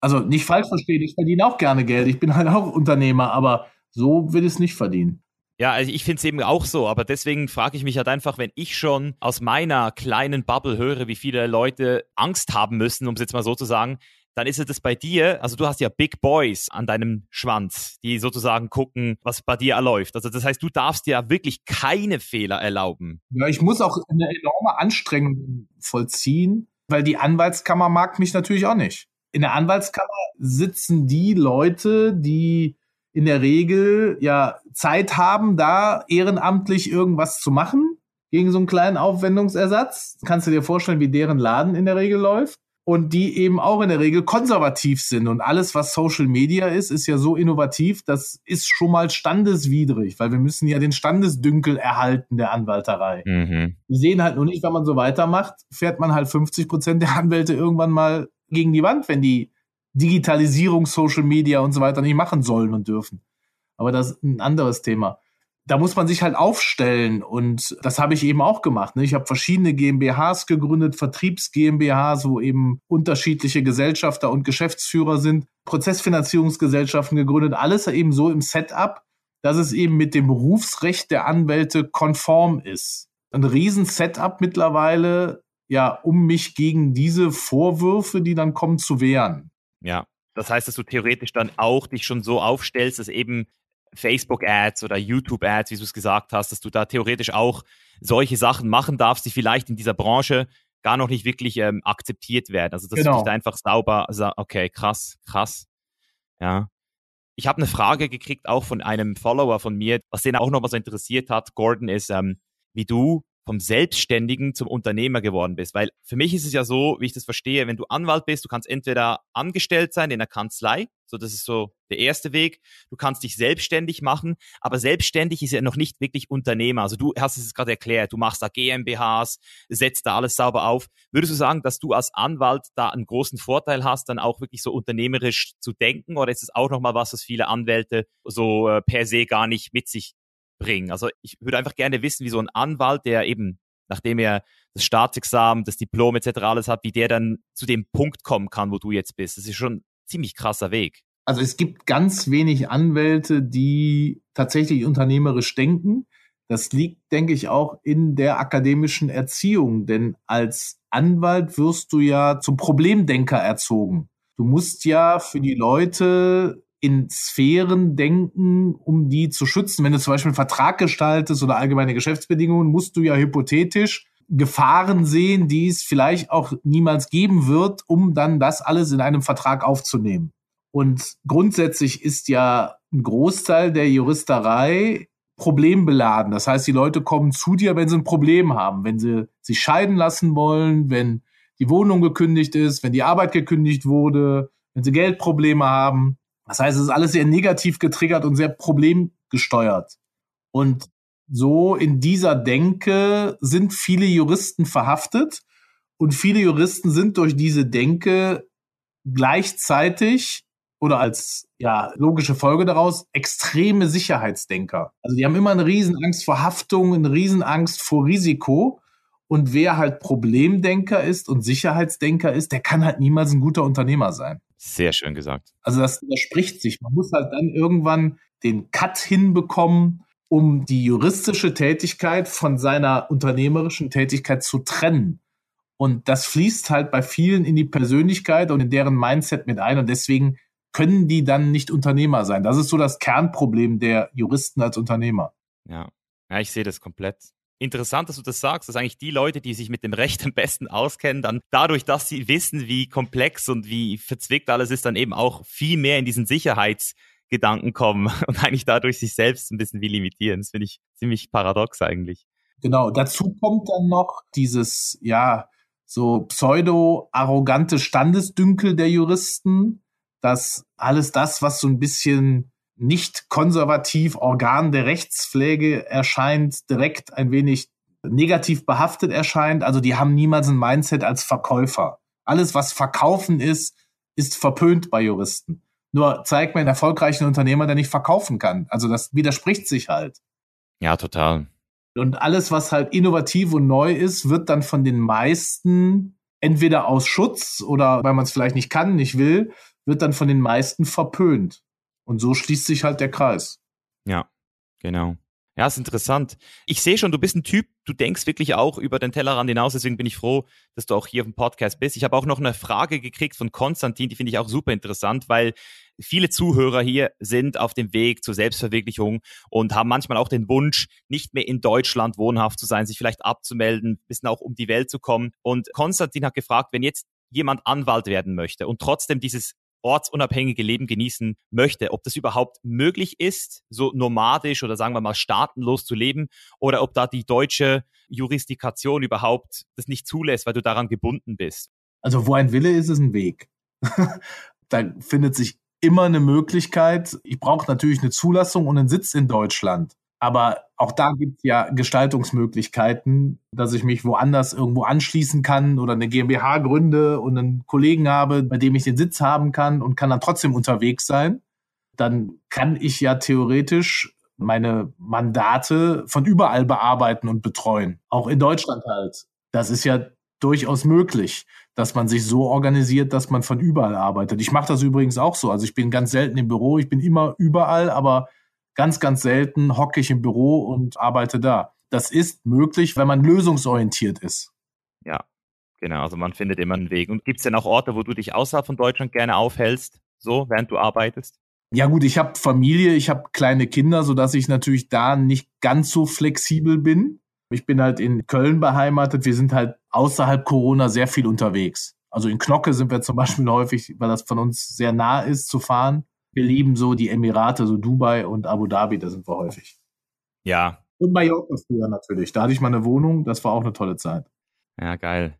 Also nicht falsch verstehen, ich verdiene auch gerne Geld. Ich bin halt auch Unternehmer, aber so will ich es nicht verdienen. Ja, also ich finde es eben auch so, aber deswegen frage ich mich halt einfach, wenn ich schon aus meiner kleinen Bubble höre, wie viele Leute Angst haben müssen, um es jetzt mal so zu sagen, dann ist es das bei dir, also du hast ja Big Boys an deinem Schwanz, die sozusagen gucken, was bei dir erläuft. Also das heißt, du darfst dir wirklich keine Fehler erlauben. Ja, ich muss auch eine enorme Anstrengung vollziehen, weil die Anwaltskammer mag mich natürlich auch nicht. In der Anwaltskammer sitzen die Leute, die in der Regel ja Zeit haben, da ehrenamtlich irgendwas zu machen gegen so einen kleinen Aufwendungsersatz. Kannst du dir vorstellen, wie deren Laden in der Regel läuft? Und die eben auch in der Regel konservativ sind. Und alles, was Social Media ist, ist ja so innovativ, das ist schon mal standeswidrig, weil wir müssen ja den Standesdünkel erhalten der Anwalterei. Mhm. Die sehen halt nur nicht, wenn man so weitermacht, fährt man halt 50 Prozent der Anwälte irgendwann mal gegen die Wand, wenn die Digitalisierung, Social Media und so weiter nicht machen sollen und dürfen. Aber das ist ein anderes Thema. Da muss man sich halt aufstellen und das habe ich eben auch gemacht. Ne? Ich habe verschiedene GmbHs gegründet, Vertriebs-GmbHs, wo eben unterschiedliche Gesellschafter und Geschäftsführer sind, Prozessfinanzierungsgesellschaften gegründet, alles eben so im Setup, dass es eben mit dem Berufsrecht der Anwälte konform ist. Ein riesen Setup mittlerweile, ja, um mich gegen diese Vorwürfe, die dann kommen, zu wehren. Ja. Das heißt, dass du theoretisch dann auch dich schon so aufstellst, dass eben Facebook-Ads oder YouTube-Ads, wie du es gesagt hast, dass du da theoretisch auch solche Sachen machen darfst, die vielleicht in dieser Branche gar noch nicht wirklich ähm, akzeptiert werden. Also dass genau. du dich da einfach sauber, okay, krass, krass. Ja. Ich habe eine Frage gekriegt, auch von einem Follower von mir, was den auch noch so interessiert hat, Gordon, ist, ähm, wie du vom Selbstständigen zum Unternehmer geworden bist. Weil für mich ist es ja so, wie ich das verstehe, wenn du Anwalt bist, du kannst entweder angestellt sein in einer Kanzlei, so das ist so der erste Weg. Du kannst dich selbstständig machen, aber selbstständig ist ja noch nicht wirklich Unternehmer. Also du hast es gerade erklärt, du machst da GmbHs, setzt da alles sauber auf. Würdest du sagen, dass du als Anwalt da einen großen Vorteil hast, dann auch wirklich so unternehmerisch zu denken, oder ist es auch nochmal was, was viele Anwälte so äh, per se gar nicht mit sich bringen. Also ich würde einfach gerne wissen, wie so ein Anwalt, der eben, nachdem er das Staatsexamen, das Diplom etc. alles hat, wie der dann zu dem Punkt kommen kann, wo du jetzt bist. Das ist schon ein ziemlich krasser Weg. Also es gibt ganz wenig Anwälte, die tatsächlich unternehmerisch denken. Das liegt, denke ich, auch in der akademischen Erziehung, denn als Anwalt wirst du ja zum Problemdenker erzogen. Du musst ja für die Leute in Sphären denken, um die zu schützen. Wenn du zum Beispiel einen Vertrag gestaltest oder allgemeine Geschäftsbedingungen, musst du ja hypothetisch Gefahren sehen, die es vielleicht auch niemals geben wird, um dann das alles in einem Vertrag aufzunehmen. Und grundsätzlich ist ja ein Großteil der Juristerei problembeladen. Das heißt, die Leute kommen zu dir, wenn sie ein Problem haben, wenn sie sich scheiden lassen wollen, wenn die Wohnung gekündigt ist, wenn die Arbeit gekündigt wurde, wenn sie Geldprobleme haben. Das heißt, es ist alles sehr negativ getriggert und sehr problemgesteuert. Und so in dieser Denke sind viele Juristen verhaftet und viele Juristen sind durch diese Denke gleichzeitig oder als ja logische Folge daraus extreme Sicherheitsdenker. Also die haben immer eine Riesenangst vor Haftung, eine Riesenangst vor Risiko. Und wer halt Problemdenker ist und Sicherheitsdenker ist, der kann halt niemals ein guter Unternehmer sein. Sehr schön gesagt. Also das widerspricht sich. Man muss halt dann irgendwann den Cut hinbekommen, um die juristische Tätigkeit von seiner unternehmerischen Tätigkeit zu trennen. Und das fließt halt bei vielen in die Persönlichkeit und in deren Mindset mit ein. Und deswegen können die dann nicht Unternehmer sein. Das ist so das Kernproblem der Juristen als Unternehmer. Ja, ja ich sehe das komplett interessant, dass du das sagst, dass eigentlich die Leute, die sich mit dem Recht am besten auskennen, dann dadurch, dass sie wissen, wie komplex und wie verzwickt alles ist, dann eben auch viel mehr in diesen Sicherheitsgedanken kommen und eigentlich dadurch sich selbst ein bisschen wie limitieren. Das finde ich ziemlich paradox eigentlich. Genau, dazu kommt dann noch dieses, ja, so pseudo-arrogante Standesdünkel der Juristen, dass alles das, was so ein bisschen nicht konservativ Organ der Rechtspflege erscheint, direkt ein wenig negativ behaftet erscheint. Also die haben niemals ein Mindset als Verkäufer. Alles, was Verkaufen ist, ist verpönt bei Juristen. Nur zeig mir einen erfolgreichen Unternehmer, der nicht verkaufen kann. Also das widerspricht sich halt. Ja, total. Und alles, was halt innovativ und neu ist, wird dann von den meisten entweder aus Schutz oder weil man es vielleicht nicht kann, nicht will, wird dann von den meisten verpönt. Und so schließt sich halt der Kreis. Ja, genau. Ja, ist interessant. Ich sehe schon, du bist ein Typ, du denkst wirklich auch über den Tellerrand hinaus, deswegen bin ich froh, dass du auch hier auf dem Podcast bist. Ich habe auch noch eine Frage gekriegt von Konstantin, die finde ich auch super interessant, weil viele Zuhörer hier sind auf dem Weg zur Selbstverwirklichung und haben manchmal auch den Wunsch, nicht mehr in Deutschland wohnhaft zu sein, sich vielleicht abzumelden, bisschen auch um die Welt zu kommen. Und Konstantin hat gefragt, wenn jetzt jemand Anwalt werden möchte und trotzdem dieses ortsunabhängige Leben genießen möchte, ob das überhaupt möglich ist, so nomadisch oder sagen wir mal staatenlos zu leben, oder ob da die deutsche Jurisdikation überhaupt das nicht zulässt, weil du daran gebunden bist. Also wo ein Wille ist, ist ein Weg. da findet sich immer eine Möglichkeit. Ich brauche natürlich eine Zulassung und einen Sitz in Deutschland. Aber auch da gibt es ja Gestaltungsmöglichkeiten, dass ich mich woanders irgendwo anschließen kann oder eine GmbH gründe und einen Kollegen habe, bei dem ich den Sitz haben kann und kann dann trotzdem unterwegs sein. Dann kann ich ja theoretisch meine Mandate von überall bearbeiten und betreuen. Auch in Deutschland halt. Das ist ja durchaus möglich, dass man sich so organisiert, dass man von überall arbeitet. Ich mache das übrigens auch so. Also ich bin ganz selten im Büro, ich bin immer überall, aber Ganz, ganz selten hocke ich im Büro und arbeite da. Das ist möglich, wenn man lösungsorientiert ist. Ja, genau. Also man findet immer einen Weg. Und gibt es denn auch Orte, wo du dich außerhalb von Deutschland gerne aufhältst, so während du arbeitest? Ja gut, ich habe Familie, ich habe kleine Kinder, sodass ich natürlich da nicht ganz so flexibel bin. Ich bin halt in Köln beheimatet. Wir sind halt außerhalb Corona sehr viel unterwegs. Also in Knocke sind wir zum Beispiel häufig, weil das von uns sehr nah ist, zu fahren wir lieben so die Emirate, so Dubai und Abu Dhabi, da sind wir häufig. Ja. Und Mallorca früher natürlich. Da hatte ich mal eine Wohnung, das war auch eine tolle Zeit. Ja, geil.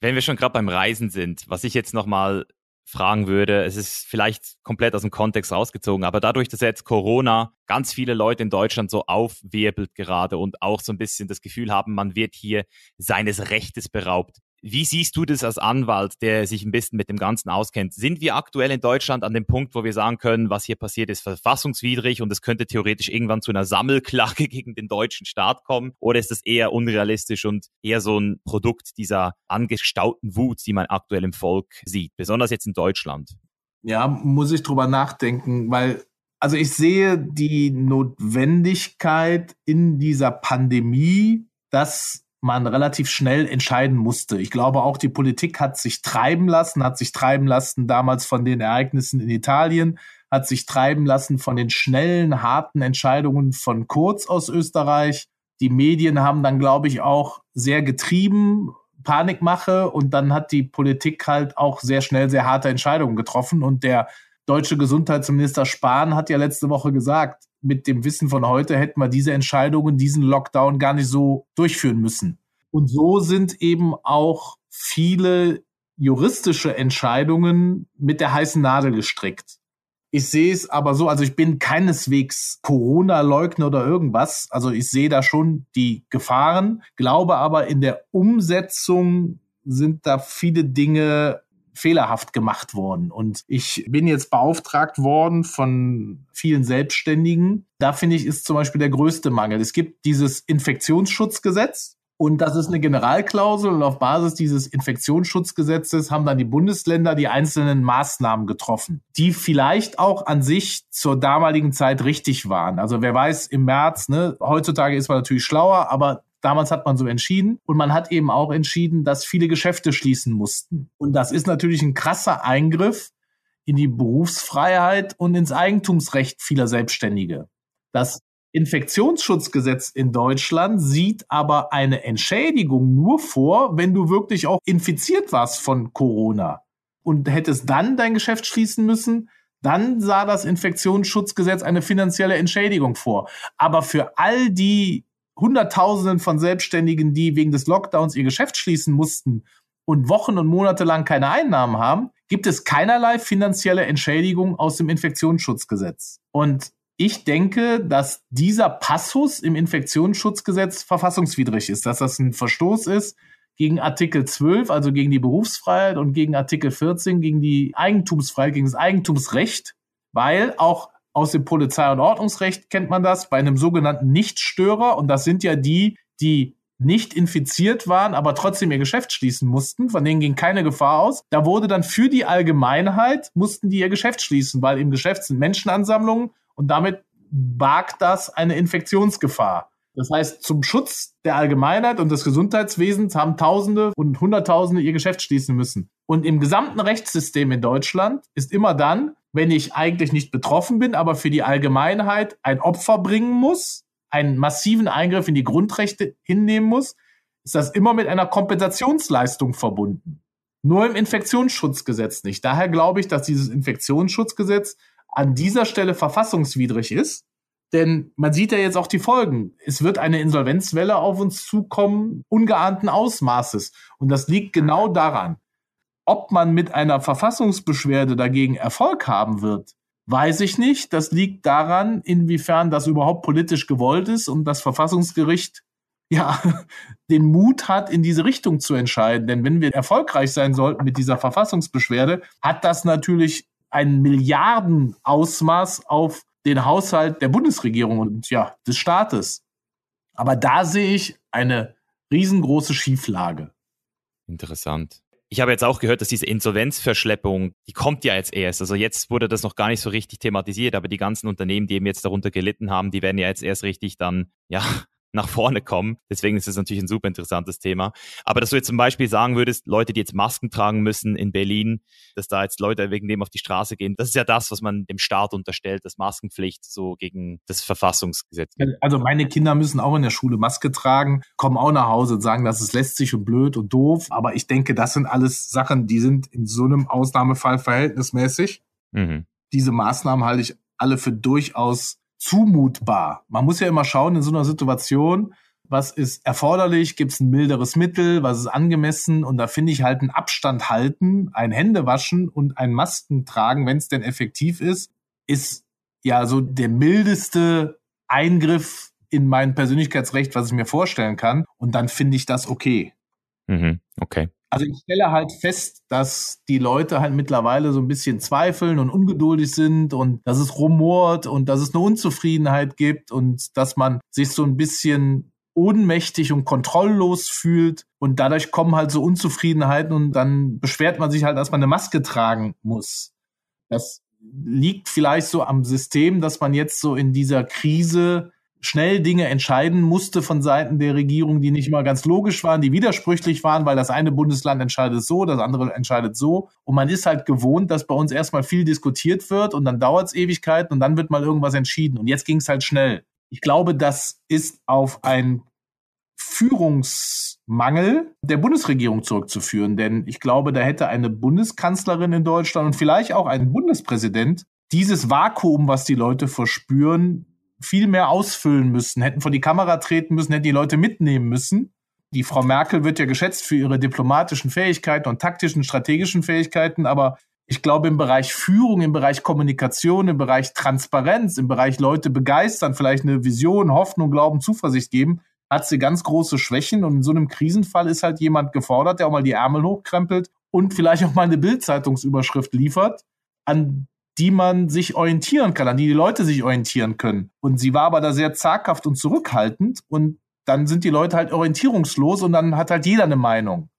Wenn wir schon gerade beim Reisen sind, was ich jetzt nochmal fragen würde, es ist vielleicht komplett aus dem Kontext rausgezogen, aber dadurch, dass jetzt Corona ganz viele Leute in Deutschland so aufwirbelt gerade und auch so ein bisschen das Gefühl haben, man wird hier seines Rechtes beraubt, wie siehst du das als Anwalt, der sich ein bisschen mit dem Ganzen auskennt? Sind wir aktuell in Deutschland an dem Punkt, wo wir sagen können, was hier passiert ist verfassungswidrig und es könnte theoretisch irgendwann zu einer Sammelklage gegen den deutschen Staat kommen? Oder ist das eher unrealistisch und eher so ein Produkt dieser angestauten Wut, die man aktuell im Volk sieht, besonders jetzt in Deutschland? Ja, muss ich drüber nachdenken, weil also ich sehe die Notwendigkeit in dieser Pandemie, dass man relativ schnell entscheiden musste. Ich glaube auch, die Politik hat sich treiben lassen, hat sich treiben lassen damals von den Ereignissen in Italien, hat sich treiben lassen von den schnellen, harten Entscheidungen von Kurz aus Österreich. Die Medien haben dann, glaube ich, auch sehr getrieben, Panikmache und dann hat die Politik halt auch sehr schnell sehr harte Entscheidungen getroffen und der deutsche Gesundheitsminister Spahn hat ja letzte Woche gesagt, mit dem Wissen von heute hätten wir diese Entscheidungen, diesen Lockdown gar nicht so durchführen müssen. Und so sind eben auch viele juristische Entscheidungen mit der heißen Nadel gestrickt. Ich sehe es aber so, also ich bin keineswegs Corona-Leugner oder irgendwas. Also ich sehe da schon die Gefahren, glaube aber in der Umsetzung sind da viele Dinge fehlerhaft gemacht worden. Und ich bin jetzt beauftragt worden von vielen Selbstständigen. Da finde ich, ist zum Beispiel der größte Mangel. Es gibt dieses Infektionsschutzgesetz. Und das ist eine Generalklausel und auf Basis dieses Infektionsschutzgesetzes haben dann die Bundesländer die einzelnen Maßnahmen getroffen, die vielleicht auch an sich zur damaligen Zeit richtig waren. Also wer weiß, im März, ne, heutzutage ist man natürlich schlauer, aber Damals hat man so entschieden und man hat eben auch entschieden, dass viele Geschäfte schließen mussten. Und das ist natürlich ein krasser Eingriff in die Berufsfreiheit und ins Eigentumsrecht vieler Selbstständige. Das Infektionsschutzgesetz in Deutschland sieht aber eine Entschädigung nur vor, wenn du wirklich auch infiziert warst von Corona und hättest dann dein Geschäft schließen müssen, dann sah das Infektionsschutzgesetz eine finanzielle Entschädigung vor. Aber für all die Hunderttausenden von Selbstständigen, die wegen des Lockdowns ihr Geschäft schließen mussten und Wochen und Monate lang keine Einnahmen haben, gibt es keinerlei finanzielle Entschädigung aus dem Infektionsschutzgesetz. Und ich denke, dass dieser Passus im Infektionsschutzgesetz verfassungswidrig ist, dass das ein Verstoß ist gegen Artikel 12, also gegen die Berufsfreiheit und gegen Artikel 14, gegen die Eigentumsfreiheit, gegen das Eigentumsrecht, weil auch aus dem Polizei- und Ordnungsrecht kennt man das bei einem sogenannten Nichtstörer. Und das sind ja die, die nicht infiziert waren, aber trotzdem ihr Geschäft schließen mussten. Von denen ging keine Gefahr aus. Da wurde dann für die Allgemeinheit, mussten die ihr Geschäft schließen, weil im Geschäft sind Menschenansammlungen und damit bargt das eine Infektionsgefahr. Das heißt, zum Schutz der Allgemeinheit und des Gesundheitswesens haben Tausende und Hunderttausende ihr Geschäft schließen müssen. Und im gesamten Rechtssystem in Deutschland ist immer dann, wenn ich eigentlich nicht betroffen bin, aber für die Allgemeinheit ein Opfer bringen muss, einen massiven Eingriff in die Grundrechte hinnehmen muss, ist das immer mit einer Kompensationsleistung verbunden. Nur im Infektionsschutzgesetz nicht. Daher glaube ich, dass dieses Infektionsschutzgesetz an dieser Stelle verfassungswidrig ist. Denn man sieht ja jetzt auch die Folgen. Es wird eine Insolvenzwelle auf uns zukommen, ungeahnten Ausmaßes. Und das liegt genau daran. Ob man mit einer Verfassungsbeschwerde dagegen Erfolg haben wird, weiß ich nicht. Das liegt daran, inwiefern das überhaupt politisch gewollt ist und das Verfassungsgericht ja, den Mut hat, in diese Richtung zu entscheiden. Denn wenn wir erfolgreich sein sollten mit dieser Verfassungsbeschwerde, hat das natürlich ein Milliardenausmaß auf den Haushalt der Bundesregierung und ja, des Staates. Aber da sehe ich eine riesengroße Schieflage. Interessant. Ich habe jetzt auch gehört, dass diese Insolvenzverschleppung, die kommt ja jetzt erst. Also jetzt wurde das noch gar nicht so richtig thematisiert, aber die ganzen Unternehmen, die eben jetzt darunter gelitten haben, die werden ja jetzt erst richtig dann, ja, nach vorne kommen. Deswegen ist es natürlich ein super interessantes Thema. Aber dass du jetzt zum Beispiel sagen würdest, Leute, die jetzt Masken tragen müssen in Berlin, dass da jetzt Leute wegen dem auf die Straße gehen, das ist ja das, was man dem Staat unterstellt, das Maskenpflicht so gegen das Verfassungsgesetz. Also meine Kinder müssen auch in der Schule Maske tragen, kommen auch nach Hause und sagen, das ist lästig und blöd und doof. Aber ich denke, das sind alles Sachen, die sind in so einem Ausnahmefall verhältnismäßig. Mhm. Diese Maßnahmen halte ich alle für durchaus zumutbar. Man muss ja immer schauen in so einer Situation, was ist erforderlich, gibt es ein milderes Mittel, was ist angemessen und da finde ich halt einen Abstand halten, ein Händewaschen und ein Masken tragen, wenn es denn effektiv ist, ist ja so der mildeste Eingriff in mein Persönlichkeitsrecht, was ich mir vorstellen kann und dann finde ich das okay. Mhm, okay. Also ich stelle halt fest, dass die Leute halt mittlerweile so ein bisschen zweifeln und ungeduldig sind und dass es rumort und dass es eine Unzufriedenheit gibt und dass man sich so ein bisschen ohnmächtig und kontrolllos fühlt und dadurch kommen halt so Unzufriedenheiten und dann beschwert man sich halt, dass man eine Maske tragen muss. Das liegt vielleicht so am System, dass man jetzt so in dieser Krise schnell Dinge entscheiden musste von Seiten der Regierung, die nicht immer ganz logisch waren, die widersprüchlich waren, weil das eine Bundesland entscheidet so, das andere entscheidet so. Und man ist halt gewohnt, dass bei uns erstmal viel diskutiert wird und dann dauert es Ewigkeiten und dann wird mal irgendwas entschieden. Und jetzt ging es halt schnell. Ich glaube, das ist auf ein Führungsmangel der Bundesregierung zurückzuführen. Denn ich glaube, da hätte eine Bundeskanzlerin in Deutschland und vielleicht auch ein Bundespräsident dieses Vakuum, was die Leute verspüren, viel mehr ausfüllen müssen, hätten vor die Kamera treten müssen, hätten die Leute mitnehmen müssen. Die Frau Merkel wird ja geschätzt für ihre diplomatischen Fähigkeiten und taktischen, strategischen Fähigkeiten, aber ich glaube, im Bereich Führung, im Bereich Kommunikation, im Bereich Transparenz, im Bereich Leute begeistern, vielleicht eine Vision, Hoffnung, Glauben, Zuversicht geben, hat sie ganz große Schwächen. Und in so einem Krisenfall ist halt jemand gefordert, der auch mal die Ärmel hochkrempelt und vielleicht auch mal eine Bildzeitungsüberschrift liefert, an die man sich orientieren kann, an die die Leute sich orientieren können. Und sie war aber da sehr zaghaft und zurückhaltend und dann sind die Leute halt orientierungslos und dann hat halt jeder eine Meinung.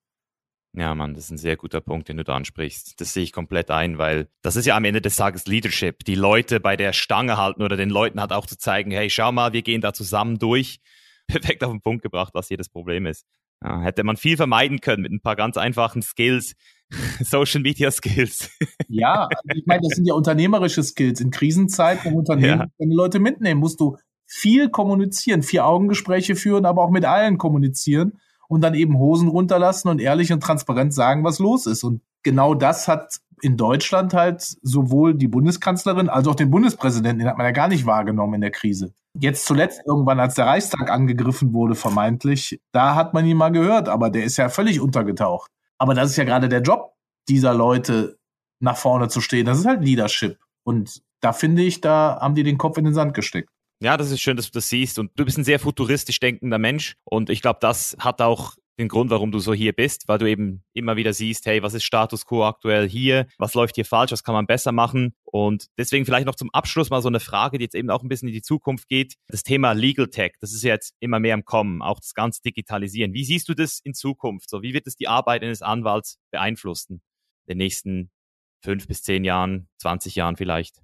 Ja, Mann, das ist ein sehr guter Punkt, den du da ansprichst. Das sehe ich komplett ein, weil das ist ja am Ende des Tages Leadership. Die Leute bei der Stange halten oder den Leuten halt auch zu zeigen, hey, schau mal, wir gehen da zusammen durch. Perfekt auf den Punkt gebracht, was hier das Problem ist. Ja, hätte man viel vermeiden können mit ein paar ganz einfachen Skills, Social Media Skills. Ja, ich meine, das sind ja unternehmerische Skills. In Krisenzeiten im Unternehmen, ja. wenn die Leute mitnehmen, musst du viel kommunizieren, vier Augengespräche führen, aber auch mit allen kommunizieren und dann eben Hosen runterlassen und ehrlich und transparent sagen, was los ist. Und genau das hat in Deutschland halt sowohl die Bundeskanzlerin als auch den Bundespräsidenten, den hat man ja gar nicht wahrgenommen in der Krise. Jetzt zuletzt irgendwann, als der Reichstag angegriffen wurde, vermeintlich, da hat man ihn mal gehört, aber der ist ja völlig untergetaucht. Aber das ist ja gerade der Job dieser Leute, nach vorne zu stehen. Das ist halt Leadership. Und da finde ich, da haben die den Kopf in den Sand gesteckt. Ja, das ist schön, dass du das siehst. Und du bist ein sehr futuristisch denkender Mensch. Und ich glaube, das hat auch den Grund, warum du so hier bist, weil du eben immer wieder siehst, hey, was ist Status quo aktuell hier? Was läuft hier falsch? Was kann man besser machen? Und deswegen vielleicht noch zum Abschluss mal so eine Frage, die jetzt eben auch ein bisschen in die Zukunft geht. Das Thema Legal Tech, das ist jetzt immer mehr im Kommen, auch das ganze Digitalisieren. Wie siehst du das in Zukunft? So, wie wird es die Arbeit eines Anwalts beeinflussen? In den nächsten fünf bis zehn Jahren, 20 Jahren vielleicht?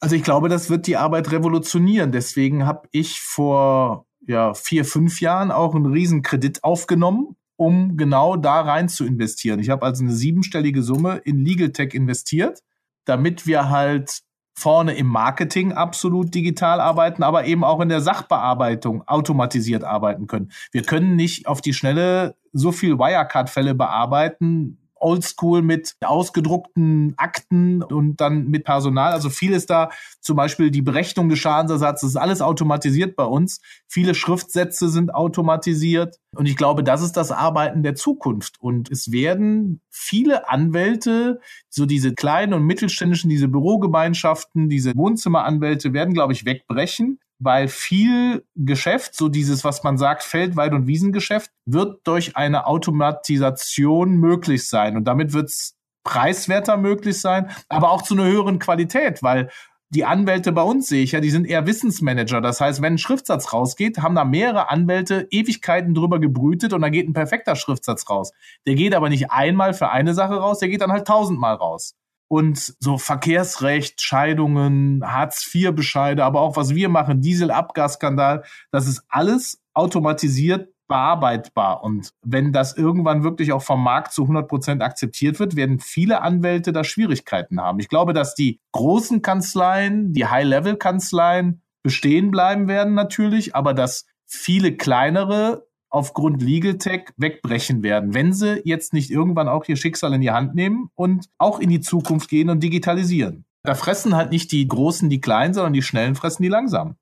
Also ich glaube, das wird die Arbeit revolutionieren. Deswegen habe ich vor ja, vier, fünf Jahren auch einen Riesenkredit aufgenommen, um genau da rein zu investieren. Ich habe also eine siebenstellige Summe in Legal Tech investiert, damit wir halt vorne im Marketing absolut digital arbeiten, aber eben auch in der Sachbearbeitung automatisiert arbeiten können. Wir können nicht auf die Schnelle so viel Wirecard-Fälle bearbeiten, oldschool mit ausgedruckten Akten und dann mit Personal. Also viel ist da, zum Beispiel die Berechnung des Schadensersatzes, ist alles automatisiert bei uns. Viele Schriftsätze sind automatisiert. Und ich glaube, das ist das Arbeiten der Zukunft. Und es werden viele Anwälte, so diese kleinen und mittelständischen, diese Bürogemeinschaften, diese Wohnzimmeranwälte werden, glaube ich, wegbrechen weil viel Geschäft, so dieses, was man sagt, Feld-, Wald- und Wiesengeschäft, wird durch eine Automatisation möglich sein. Und damit wird es preiswerter möglich sein, aber auch zu einer höheren Qualität, weil die Anwälte bei uns sehe ich ja, die sind eher Wissensmanager. Das heißt, wenn ein Schriftsatz rausgeht, haben da mehrere Anwälte Ewigkeiten drüber gebrütet und dann geht ein perfekter Schriftsatz raus. Der geht aber nicht einmal für eine Sache raus, der geht dann halt tausendmal raus und so Verkehrsrecht, Scheidungen, Hartz-IV-Bescheide, aber auch was wir machen, Dieselabgasskandal, das ist alles automatisiert bearbeitbar. Und wenn das irgendwann wirklich auch vom Markt zu 100 Prozent akzeptiert wird, werden viele Anwälte da Schwierigkeiten haben. Ich glaube, dass die großen Kanzleien, die High-Level-Kanzleien bestehen bleiben werden natürlich, aber dass viele kleinere aufgrund Legal Tech wegbrechen werden, wenn sie jetzt nicht irgendwann auch ihr Schicksal in die Hand nehmen und auch in die Zukunft gehen und digitalisieren. Da fressen halt nicht die Großen die Kleinen, sondern die Schnellen fressen die Langsamen.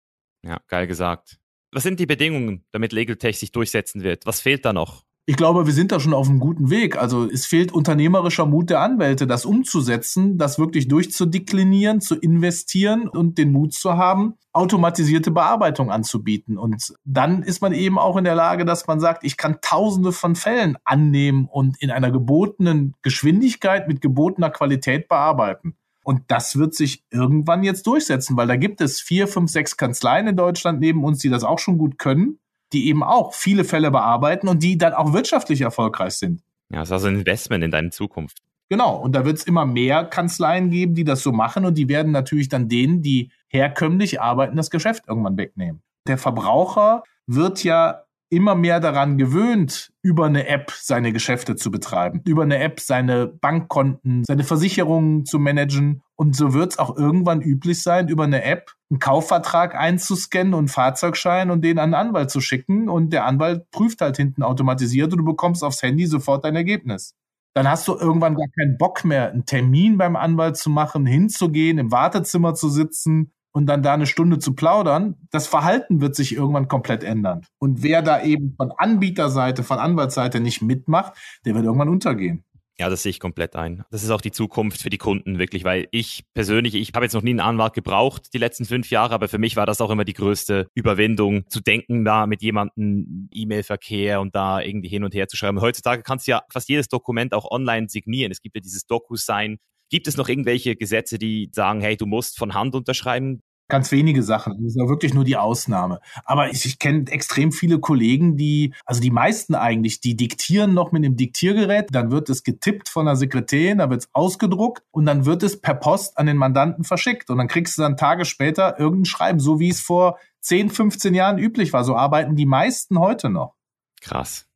Ja, geil gesagt. Was sind die Bedingungen, damit Legal Tech sich durchsetzen wird? Was fehlt da noch? Ich glaube, wir sind da schon auf einem guten Weg. Also es fehlt unternehmerischer Mut der Anwälte, das umzusetzen, das wirklich durchzudeklinieren, zu investieren und den Mut zu haben, automatisierte Bearbeitung anzubieten. Und dann ist man eben auch in der Lage, dass man sagt, ich kann tausende von Fällen annehmen und in einer gebotenen Geschwindigkeit mit gebotener Qualität bearbeiten. Und das wird sich irgendwann jetzt durchsetzen, weil da gibt es vier, fünf, sechs Kanzleien in Deutschland neben uns, die das auch schon gut können die eben auch viele Fälle bearbeiten und die dann auch wirtschaftlich erfolgreich sind. Ja, das ist also ein Investment in deine Zukunft. Genau, und da wird es immer mehr Kanzleien geben, die das so machen und die werden natürlich dann denen, die herkömmlich arbeiten, das Geschäft irgendwann wegnehmen. Der Verbraucher wird ja immer mehr daran gewöhnt, über eine App seine Geschäfte zu betreiben, über eine App seine Bankkonten, seine Versicherungen zu managen. Und so wird es auch irgendwann üblich sein, über eine App einen Kaufvertrag einzuscannen und Fahrzeugschein und den an einen Anwalt zu schicken. Und der Anwalt prüft halt hinten automatisiert und du bekommst aufs Handy sofort dein Ergebnis. Dann hast du irgendwann gar keinen Bock mehr, einen Termin beim Anwalt zu machen, hinzugehen, im Wartezimmer zu sitzen und dann da eine Stunde zu plaudern, das Verhalten wird sich irgendwann komplett ändern. Und wer da eben von Anbieterseite, von Anwaltsseite nicht mitmacht, der wird irgendwann untergehen. Ja, das sehe ich komplett ein. Das ist auch die Zukunft für die Kunden wirklich, weil ich persönlich, ich habe jetzt noch nie einen Anwalt gebraucht die letzten fünf Jahre, aber für mich war das auch immer die größte Überwindung, zu denken, da mit jemandem E-Mail-Verkehr und da irgendwie hin und her zu schreiben. Heutzutage kannst du ja fast jedes Dokument auch online signieren. Es gibt ja dieses DocuSign, Gibt es noch irgendwelche Gesetze, die sagen, hey, du musst von Hand unterschreiben? Ganz wenige Sachen. Das ist ja wirklich nur die Ausnahme. Aber ich, ich kenne extrem viele Kollegen, die, also die meisten eigentlich, die diktieren noch mit einem Diktiergerät, dann wird es getippt von der Sekretärin, dann wird es ausgedruckt und dann wird es per Post an den Mandanten verschickt. Und dann kriegst du dann Tage später irgendein Schreiben, so wie es vor 10, 15 Jahren üblich war. So arbeiten die meisten heute noch. Krass.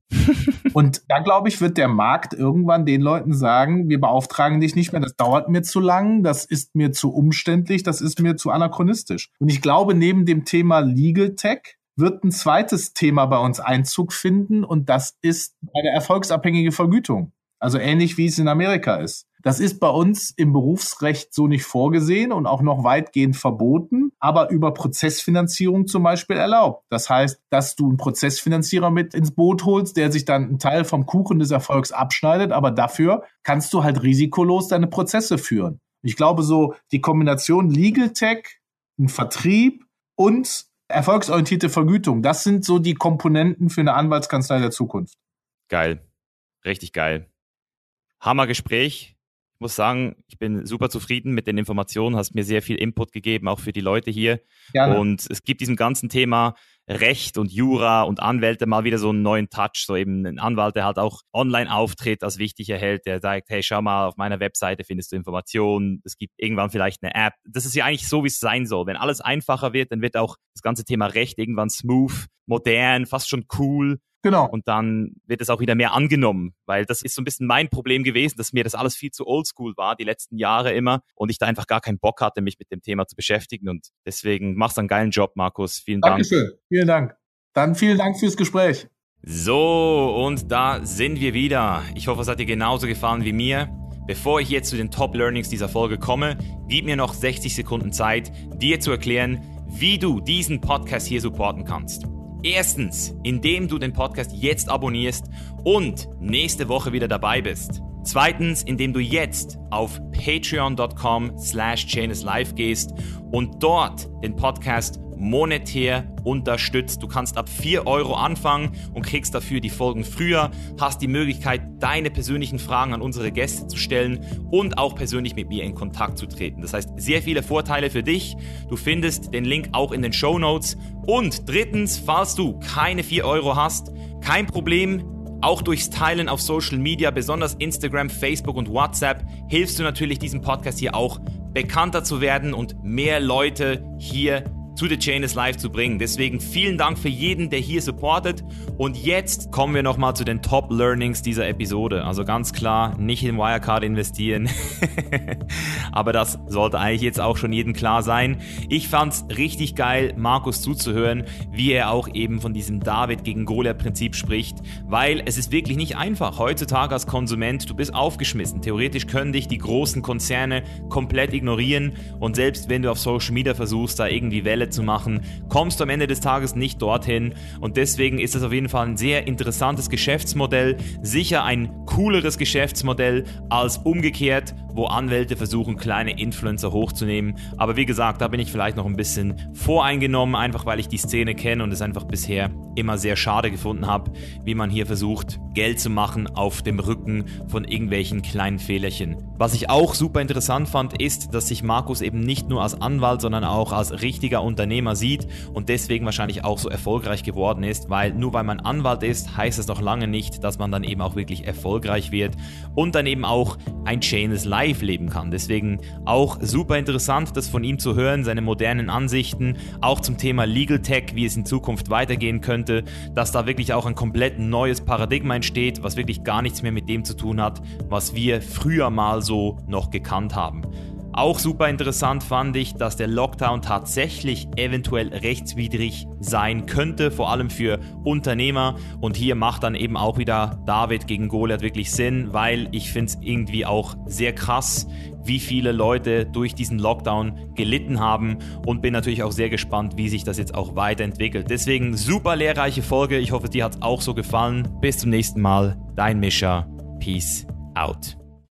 Und da glaube ich, wird der Markt irgendwann den Leuten sagen, wir beauftragen dich nicht mehr, das dauert mir zu lang, das ist mir zu umständlich, das ist mir zu anachronistisch. Und ich glaube, neben dem Thema Legal Tech wird ein zweites Thema bei uns Einzug finden und das ist eine erfolgsabhängige Vergütung. Also ähnlich wie es in Amerika ist. Das ist bei uns im Berufsrecht so nicht vorgesehen und auch noch weitgehend verboten, aber über Prozessfinanzierung zum Beispiel erlaubt. Das heißt, dass du einen Prozessfinanzierer mit ins Boot holst, der sich dann einen Teil vom Kuchen des Erfolgs abschneidet, aber dafür kannst du halt risikolos deine Prozesse führen. Ich glaube, so die Kombination Legal Tech, ein Vertrieb und erfolgsorientierte Vergütung, das sind so die Komponenten für eine Anwaltskanzlei der Zukunft. Geil. Richtig geil. Hammer Gespräch. Ich muss sagen, ich bin super zufrieden mit den Informationen, hast mir sehr viel Input gegeben, auch für die Leute hier. Gerne. Und es gibt diesem ganzen Thema Recht und Jura und Anwälte mal wieder so einen neuen Touch, so eben ein Anwalt, der halt auch online auftritt, als wichtig erhält, der sagt, hey, schau mal, auf meiner Webseite findest du Informationen, es gibt irgendwann vielleicht eine App. Das ist ja eigentlich so, wie es sein soll. Wenn alles einfacher wird, dann wird auch das ganze Thema Recht irgendwann smooth, modern, fast schon cool. Genau. Und dann wird es auch wieder mehr angenommen, weil das ist so ein bisschen mein Problem gewesen, dass mir das alles viel zu oldschool war, die letzten Jahre immer, und ich da einfach gar keinen Bock hatte, mich mit dem Thema zu beschäftigen. Und deswegen machst du einen geilen Job, Markus. Vielen Dank. Dankeschön. Vielen Dank. Dann vielen Dank fürs Gespräch. So, und da sind wir wieder. Ich hoffe, es hat dir genauso gefallen wie mir. Bevor ich jetzt zu den Top Learnings dieser Folge komme, gib mir noch 60 Sekunden Zeit, dir zu erklären, wie du diesen Podcast hier supporten kannst. Erstens, indem du den Podcast jetzt abonnierst und nächste Woche wieder dabei bist. Zweitens, indem du jetzt auf patreon.com slash live gehst und dort den Podcast monetär unterstützt. Du kannst ab 4 Euro anfangen und kriegst dafür die Folgen früher, hast die Möglichkeit, deine persönlichen Fragen an unsere Gäste zu stellen und auch persönlich mit mir in Kontakt zu treten. Das heißt, sehr viele Vorteile für dich. Du findest den Link auch in den Show Notes. Und drittens, falls du keine 4 Euro hast, kein Problem. Auch durchs Teilen auf Social Media, besonders Instagram, Facebook und WhatsApp, hilfst du natürlich diesem Podcast hier auch bekannter zu werden und mehr Leute hier zu The Chain is Live zu bringen. Deswegen vielen Dank für jeden, der hier supportet. Und jetzt kommen wir nochmal zu den Top Learnings dieser Episode. Also ganz klar, nicht in Wirecard investieren. Aber das sollte eigentlich jetzt auch schon jedem klar sein. Ich fand's richtig geil, Markus zuzuhören, wie er auch eben von diesem David gegen Goliath Prinzip spricht, weil es ist wirklich nicht einfach. Heutzutage als Konsument, du bist aufgeschmissen. Theoretisch können dich die großen Konzerne komplett ignorieren und selbst wenn du auf Social Media versuchst, da irgendwie Welle zu machen, kommst du am Ende des Tages nicht dorthin. Und deswegen ist es auf jeden Fall ein sehr interessantes Geschäftsmodell, sicher ein cooleres Geschäftsmodell als umgekehrt, wo Anwälte versuchen, kleine Influencer hochzunehmen. Aber wie gesagt, da bin ich vielleicht noch ein bisschen voreingenommen, einfach weil ich die Szene kenne und es einfach bisher immer sehr schade gefunden habe, wie man hier versucht, Geld zu machen auf dem Rücken von irgendwelchen kleinen Fehlerchen. Was ich auch super interessant fand, ist, dass sich Markus eben nicht nur als Anwalt, sondern auch als richtiger Unternehmer sieht und deswegen wahrscheinlich auch so erfolgreich geworden ist, weil nur weil man Anwalt ist, heißt es noch lange nicht, dass man dann eben auch wirklich erfolgreich wird und dann eben auch ein Chainless Life leben kann. Deswegen auch super interessant, das von ihm zu hören, seine modernen Ansichten, auch zum Thema Legal Tech, wie es in Zukunft weitergehen könnte, dass da wirklich auch ein komplett neues Paradigma entsteht, was wirklich gar nichts mehr mit dem zu tun hat, was wir früher mal so noch gekannt haben. Auch super interessant fand ich, dass der Lockdown tatsächlich eventuell rechtswidrig sein könnte, vor allem für Unternehmer. Und hier macht dann eben auch wieder David gegen Goliath wirklich Sinn, weil ich finde es irgendwie auch sehr krass, wie viele Leute durch diesen Lockdown gelitten haben und bin natürlich auch sehr gespannt, wie sich das jetzt auch weiterentwickelt. Deswegen super lehrreiche Folge. Ich hoffe, dir hat es auch so gefallen. Bis zum nächsten Mal. Dein Mischer. Peace out.